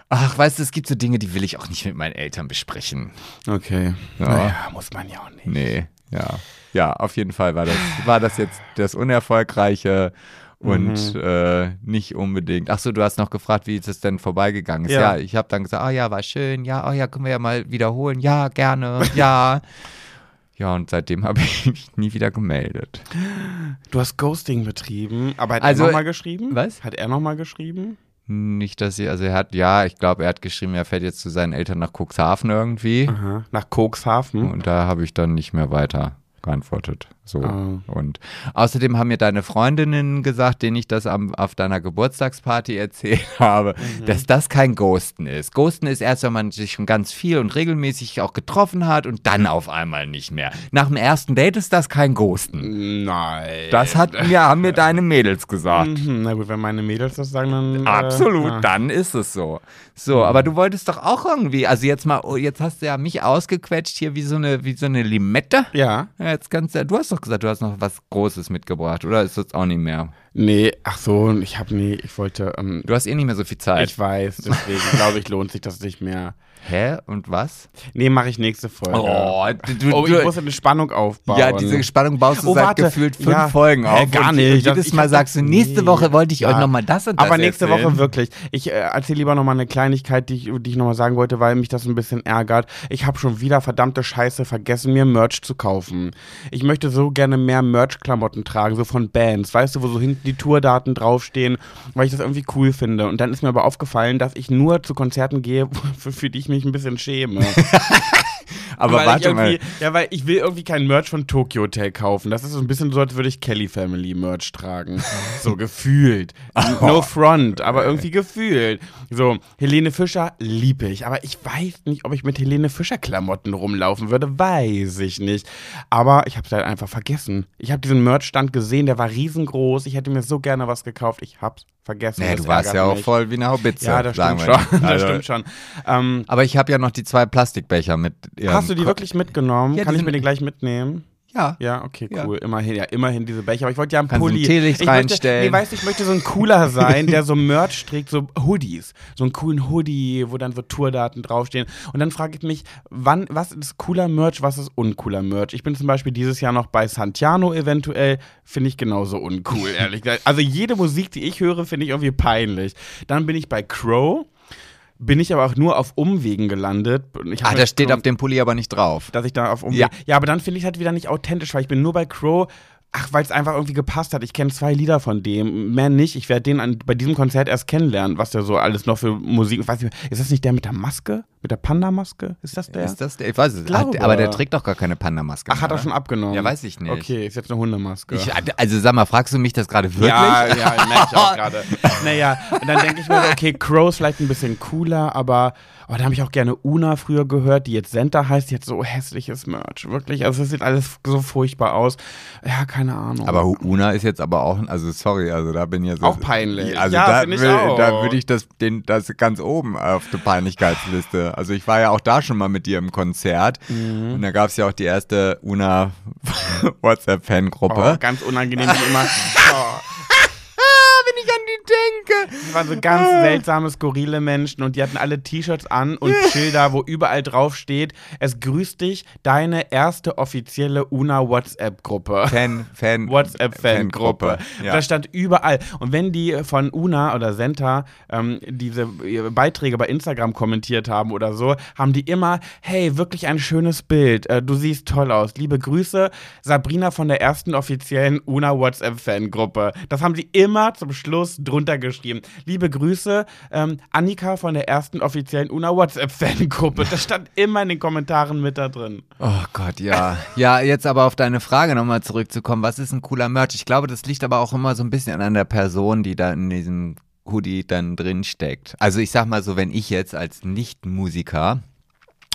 ach, weißt du, es gibt so Dinge, die will ich auch nicht mit meinen Eltern besprechen. Okay. Ja. Naja, muss man ja auch nicht. Nee, ja. Ja, auf jeden Fall war das, war das jetzt das Unerfolgreiche und Mhm. äh, nicht unbedingt. Ach so, du hast noch gefragt, wie ist es denn vorbeigegangen ist. Ja. Ja, ich habe dann gesagt, ah ja, war schön, ja, oh ja, können wir ja mal wiederholen, ja, gerne, ja. Ja, und seitdem habe ich mich nie wieder gemeldet. Du hast Ghosting betrieben, aber hat Also, er nochmal geschrieben? was? Hat er nochmal geschrieben? Nicht, dass sie, also er hat, ja, ich glaube, er hat geschrieben, er fährt jetzt zu seinen Eltern nach Cuxhaven irgendwie. Aha. Nach Cuxhaven? Und da habe ich dann nicht mehr weiter geantwortet. So. Ah. Und außerdem haben mir deine Freundinnen gesagt, denen ich das am, auf deiner Geburtstagsparty erzählt habe, Mhm. dass das kein Ghosten ist. Ghosten ist erst, wenn man sich schon ganz viel und regelmäßig auch getroffen hat und dann auf einmal nicht mehr. Nach dem ersten Date ist das kein Ghosten. Nein. Das hat mir, haben mir deine Mädels gesagt. Mhm, na gut, wenn meine Mädels das sagen, dann. Absolut, Äh, ja. dann ist es so. So, aber du wolltest doch auch irgendwie, also jetzt mal, oh, jetzt hast du ja mich ausgequetscht hier wie so eine, wie so eine Limette. Ja. Ja, jetzt kannst du, du hast doch gesagt, du hast noch was Großes mitgebracht, oder ist das auch nicht mehr? Nee, ach so, ich hab nee, ich wollte. Ähm, Du hast eh nicht mehr so viel Zeit. ich weiß, deswegen glaube ich, lohnt sich das nicht mehr. Hä? Und was? Nee, mache ich nächste Folge. du, du, Oh, ich muss eine Spannung aufbauen. ja, diese Spannung baust du Oh, seit warte. gefühlt fünf Ja. Folgen auf. gar und nicht. Jedes ich Mal sagst du, nächste nee. Woche wollte ich Ja. euch nochmal das und das Aber nächste erzählen. Woche wirklich. Ich äh, erzähle lieber nochmal eine Kleinigkeit, die ich, die ich nochmal sagen wollte, weil mich das ein bisschen ärgert. Ich habe schon wieder verdammte Scheiße vergessen, mir Merch zu kaufen. Ich möchte so gerne mehr Merch-Klamotten tragen, so von Bands, weißt du, wo so hinten die Tourdaten draufstehen, weil ich das irgendwie cool finde. Und dann ist mir aber aufgefallen, dass ich nur zu Konzerten gehe, für, für die ich mich ein bisschen schäme. Aber weil warte ich mal. Ja, weil ich will irgendwie kein Merch von Tokyo Hotel kaufen. Das ist so ein bisschen so, als würde ich Kelly Family Merch tragen. So gefühlt. No front, aber irgendwie gefühlt. So, Helene Fischer liebe ich. Aber ich weiß nicht, ob ich mit Helene Fischer Klamotten rumlaufen würde. Weiß ich nicht. Aber ich habe es halt einfach vergessen. Ich habe diesen Merchstand gesehen, der war riesengroß. Ich hätte mir so gerne was gekauft. Ich hab's vergessen. Nee, Das du warst ja auch mich. voll wie eine Haubitze. Ja, das stimmt schon. Das Also- stimmt schon. Ähm, Aber ich habe ja noch die zwei Plastikbecher mit. hast du die Ko- wirklich mitgenommen? Ja, die Kann ich mir die gleich mitnehmen? Ja. Ja, okay, Ja. cool. Immerhin, ja, immerhin diese Becher. Aber ich wollte ja einen Kannst du ein Pulli. Teelicht ich möchte, reinstellen. nee, weißt du, ich möchte so ein cooler sein, der so Merch trägt, so Hoodies. So einen coolen Hoodie, wo dann so Tourdaten draufstehen. Und dann frage ich mich, wann, was ist cooler Merch, was ist uncooler Merch? Ich bin zum Beispiel dieses Jahr noch bei Santiano eventuell, finde ich genauso uncool, ehrlich gesagt. Also jede Musik, die ich höre, finde ich irgendwie peinlich. Dann bin ich bei Crow. Bin ich aber auch nur auf Umwegen gelandet. Ah, das steht auf dem Pulli aber nicht drauf. dass ich da auf Umweg. Ja. Ja, aber dann finde ich halt wieder nicht authentisch, weil ich bin nur bei Crow. Ach, weil es einfach irgendwie gepasst hat. Ich kenne zwei Lieder von dem, mehr nicht. Ich werde den an, bei diesem Konzert erst kennenlernen, was der so alles noch für Musik. Weiß nicht, ist das nicht der mit der Maske? Mit der Panda-Maske? Ist das der? Ist das der? Ich weiß es. Hat, aber der trägt doch gar keine Panda-Maske. Ach, hat er schon abgenommen? Ja, weiß ich nicht. Okay, ist jetzt eine Hundemaske. Ich, also sag mal, fragst du mich das gerade wirklich? Ja, ja, merke ich auch gerade. Naja, und dann denke ich mir okay, Crow ist vielleicht ein bisschen cooler, aber oh, da habe ich auch gerne Una früher gehört, die jetzt Senta heißt, die hat so hässliches Merch. Wirklich, also es sieht alles so furchtbar aus. Ja, keine Ahnung. Aber Una ist jetzt aber auch, also sorry, also da bin ich jetzt Auch peinlich. Also Ja, da, will, auch. da würde ich das, den, das ganz oben auf der Peinlichkeitsliste. Also ich war ja auch da schon mal mit dir im Konzert Mhm. und da gab es ja auch die erste Una oh, WhatsApp-Fangruppe. ganz unangenehm, wie immer. Die denke. Das waren so ganz seltsame, skurrile Menschen und die hatten alle T-Shirts an und Schilder, wo überall drauf steht, es grüßt dich, deine erste offizielle UNA-WhatsApp-Gruppe. Fan, Fan, WhatsApp-Fangruppe. Ja. Das stand überall. Und wenn die von Una oder Senta ähm, diese Beiträge bei Instagram kommentiert haben oder so, haben die immer, hey, wirklich ein schönes Bild. Äh, du siehst toll aus. Liebe Grüße, Sabrina von der ersten offiziellen Una WhatsApp-Fangruppe. Das haben sie immer zum Schluss drunter geschrieben. Liebe Grüße, ähm, Annika von der ersten offiziellen Una WhatsApp-Fangruppe. Das stand immer in den Kommentaren mit da drin. Oh Gott, ja. Ja, jetzt aber auf deine Frage nochmal zurückzukommen. Was ist ein cooler Merch? Ich glaube, das liegt aber auch immer so ein bisschen an der Person, die da in diesem Hoodie dann drin steckt. Also ich sag mal so, wenn ich jetzt als Nicht-Musiker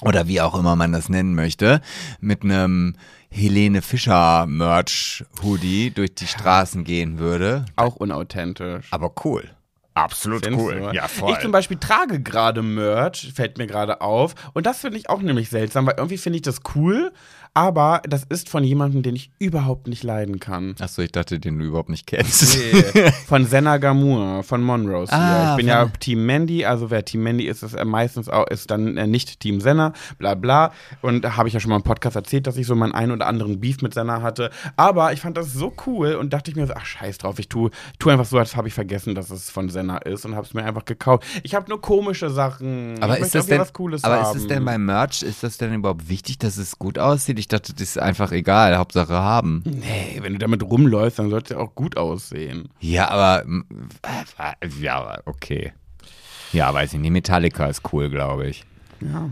oder wie auch immer man das nennen möchte, mit einem Helene Fischer Merch Hoodie durch die Straßen gehen würde. Auch unauthentisch. Aber cool. Absolut Findest du? Ich zum Beispiel trage gerade Merch, fällt mir gerade auf. Und das finde ich auch nämlich seltsam, weil irgendwie finde ich das cool, aber das ist von jemandem, den ich überhaupt nicht leiden kann. Achso, ich dachte, den du überhaupt nicht kennst. Nee, von Senna Gamur, von Monrose. Ah, ich bin ja Team Mandy, also wer Team Mandy ist, ist er meistens auch, ist dann äh, nicht Team Senna, bla bla. Und da habe ich ja schon mal im Podcast erzählt, dass ich so meinen einen oder anderen Beef mit Senna hatte. Aber ich fand das so cool und dachte ich mir so, ach scheiß drauf, ich tue tu einfach so, als habe ich vergessen, dass es von Senna ist und habe es mir einfach gekauft. Ich habe nur komische Sachen. Aber ich ist das irgendwie denn, was Cooles aber ist es denn beim Merch, ist das denn überhaupt wichtig, dass es gut aussieht? Ich dachte, das ist einfach egal, Hauptsache haben. Nee, wenn du damit rumläufst, dann sollte es ja auch gut aussehen. Ja, aber äh, ja, aber okay. Ja, weiß ich nicht. Metallica ist cool, glaube ich. Ja.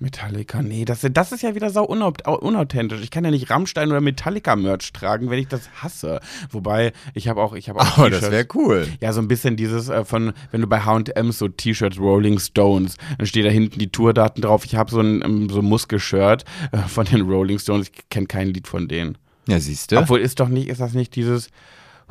Metallica, nee, das, das ist ja wieder sau unau- unauthentisch. Ich kann ja nicht Rammstein oder Metallica-Merch tragen, wenn ich das hasse. Wobei, ich habe auch, ich habe auch Aber das wäre cool. Ja, so ein bisschen dieses äh, von, wenn du bei H&M so T-Shirts Rolling Stones, dann steht da hinten die Tourdaten drauf. Ich habe so ein ähm, so Muskelshirt äh, von den Rolling Stones. Ich kenne kein Lied von denen. Ja, siehst du? Obwohl ist doch nicht, ist das nicht dieses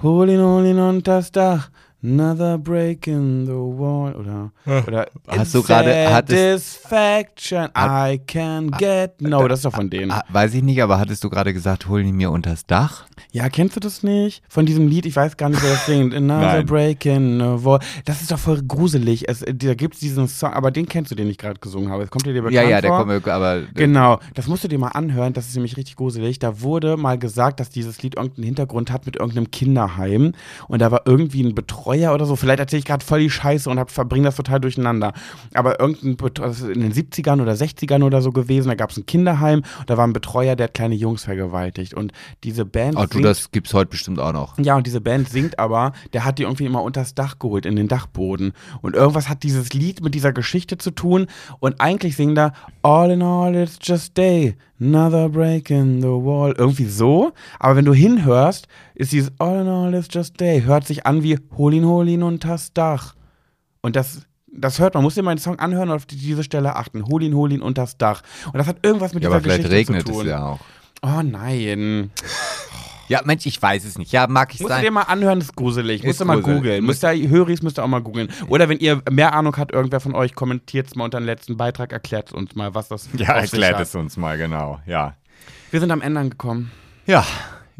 Holin, Holin und das Dach, another break in the wall oder oder Hast du gerade- Satisfaction I can get no, das ist doch von denen. Ah, weiß ich nicht, aber hattest du gerade gesagt, hol ihn mir unters Dach? Ja, kennst du das nicht? Von diesem Lied, ich weiß gar nicht, wer das singt. Another Nein. break in the wall. Das ist doch voll gruselig. Es, da gibt es diesen Song, aber den kennst du, den ich gerade gesungen habe. Kommt dir der bekannt Ja, ja, der vor? kommt mir, aber Genau, das musst du dir mal anhören, das ist nämlich richtig gruselig. Da wurde mal gesagt, dass dieses Lied irgendeinen Hintergrund hat mit irgendeinem Kinderheim und da war irgendwie ein Betreuer oder so. Vielleicht erzähle ich gerade voll die Scheiße und verbringe das total durcheinander. Aber irgendein das ist in den 70ern oder 60ern oder so gewesen, da gab es ein Kinderheim und da war ein Betreuer, der hat kleine Jungs vergewaltigt. Und diese Band. oh, du, singt- das gibt's heute bestimmt auch noch. ja, und diese Band singt aber, der hat die irgendwie immer unters Dach geholt, in den Dachboden. Und irgendwas hat dieses Lied mit dieser Geschichte zu tun. Und eigentlich singen da All in all, it's just day, another break in the wall. Irgendwie so. Aber wenn du hinhörst, ist dieses All in all, it's just day, hört sich an wie Hol ihn, hol ihn unters Dach. Und das. Das hört man, muss dir mal den Song anhören und auf die- diese Stelle achten. Hol ihn, hol ihn unters Dach. Und das hat irgendwas mit Ja, dieser aber vielleicht Geschichte regnet zu tun. es ja auch. Oh nein. Ja, Mensch, ich weiß es nicht. Ja, mag ich Musst du sein. dir mal anhören, ist gruselig. Musst du mal gruselig. googeln. Müsst ihr, Höris müsst ihr auch mal googeln. Oder wenn ihr mehr Ahnung habt, irgendwer von euch, kommentiert es mal unter den letzten Beitrag, erklärt uns mal, was das Ja, auf sich erklärt es uns mal, genau. Ja. Wir sind am Ende angekommen. Ja,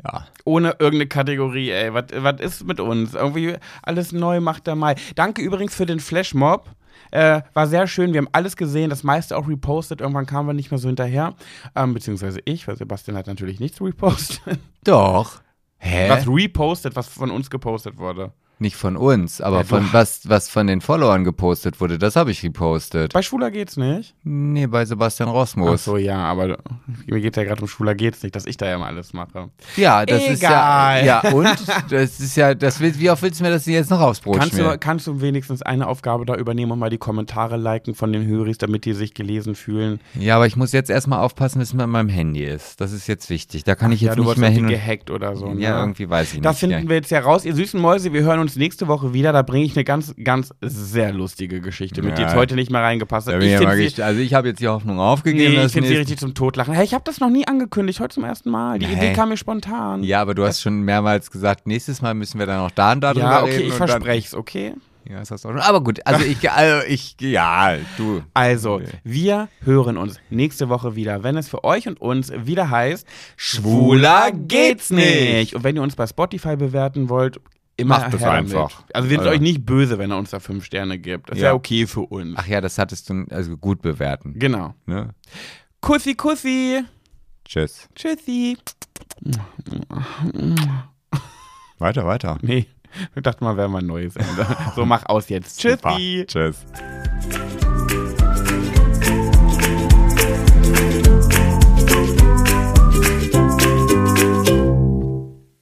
ja. Ohne irgendeine Kategorie, ey. Was was ist mit uns? Irgendwie alles neu macht der Mai. Danke übrigens für den Flashmob. Äh, war sehr schön. Wir haben alles gesehen, das meiste auch repostet. Irgendwann kamen wir nicht mehr so hinterher. Ähm, beziehungsweise ich, weil Sebastian hat natürlich nichts repostet. Doch. Hä? Was repostet, was von uns gepostet wurde. Nicht von uns, aber Ja, von was, was von den Followern gepostet wurde, das habe ich repostet. Bei Schwuler geht's nicht. Nee, bei Sebastian Ach Rosmus. so, ja, aber mir geht ja gerade um Schwuler geht's nicht, dass ich da ja mal alles mache. Ja, das ist ja. Egal. Ja, und? Das ist ja, das will, wie oft willst du mir das jetzt noch aufs Brot Kannst du, kannst du wenigstens eine Aufgabe da übernehmen und mal die Kommentare liken von den Höris, damit die sich gelesen fühlen? Ja, aber ich muss jetzt erstmal aufpassen, dass es mit meinem Handy ist. Das ist jetzt wichtig. Da kann ich jetzt ja, nicht mehr hin. und- gehackt oder so. Ne? Ja, irgendwie weiß ich nicht. finden wir jetzt ja raus. Ihr süßen Mäuse, wir hören uns nächste Woche wieder. Da bringe ich eine ganz, ganz sehr lustige Geschichte mit, die Ja. jetzt heute nicht mehr reingepasst hat. ich ja mal sie- also ich habe jetzt die Hoffnung aufgegeben. Nee, ich finde sie richtig zum Totlachen. Hey, ich habe das noch nie angekündigt, heute zum ersten Mal. Die Nee. Idee kam mir spontan. Ja, aber du hast schon mehrmals gesagt, nächstes Mal müssen wir dann auch da und da drüber Ja, reden. okay, ich und dann- verspreche es, okay? Ja, das auch schon. Aber gut, also ich, also ich, ja, du. Also, wir hören uns nächste Woche wieder, wenn es für euch und uns wieder heißt, Schwuler geht's nicht. Und wenn ihr uns bei Spotify bewerten wollt, immer Macht das her damit. einfach. Also wir sind Also- euch nicht böse, wenn er uns da fünf Sterne gibt. Das ist Ja. ja okay für uns. Ach ja, das hattest du also gut bewerten. Genau. Ne? Kussi, Kussi. Tschüss. Tschüssi. Weiter, weiter. Nee, ich dachte mal, wäre mal ein neues Ende. So, mach aus jetzt. Tschüssi. Tschüss.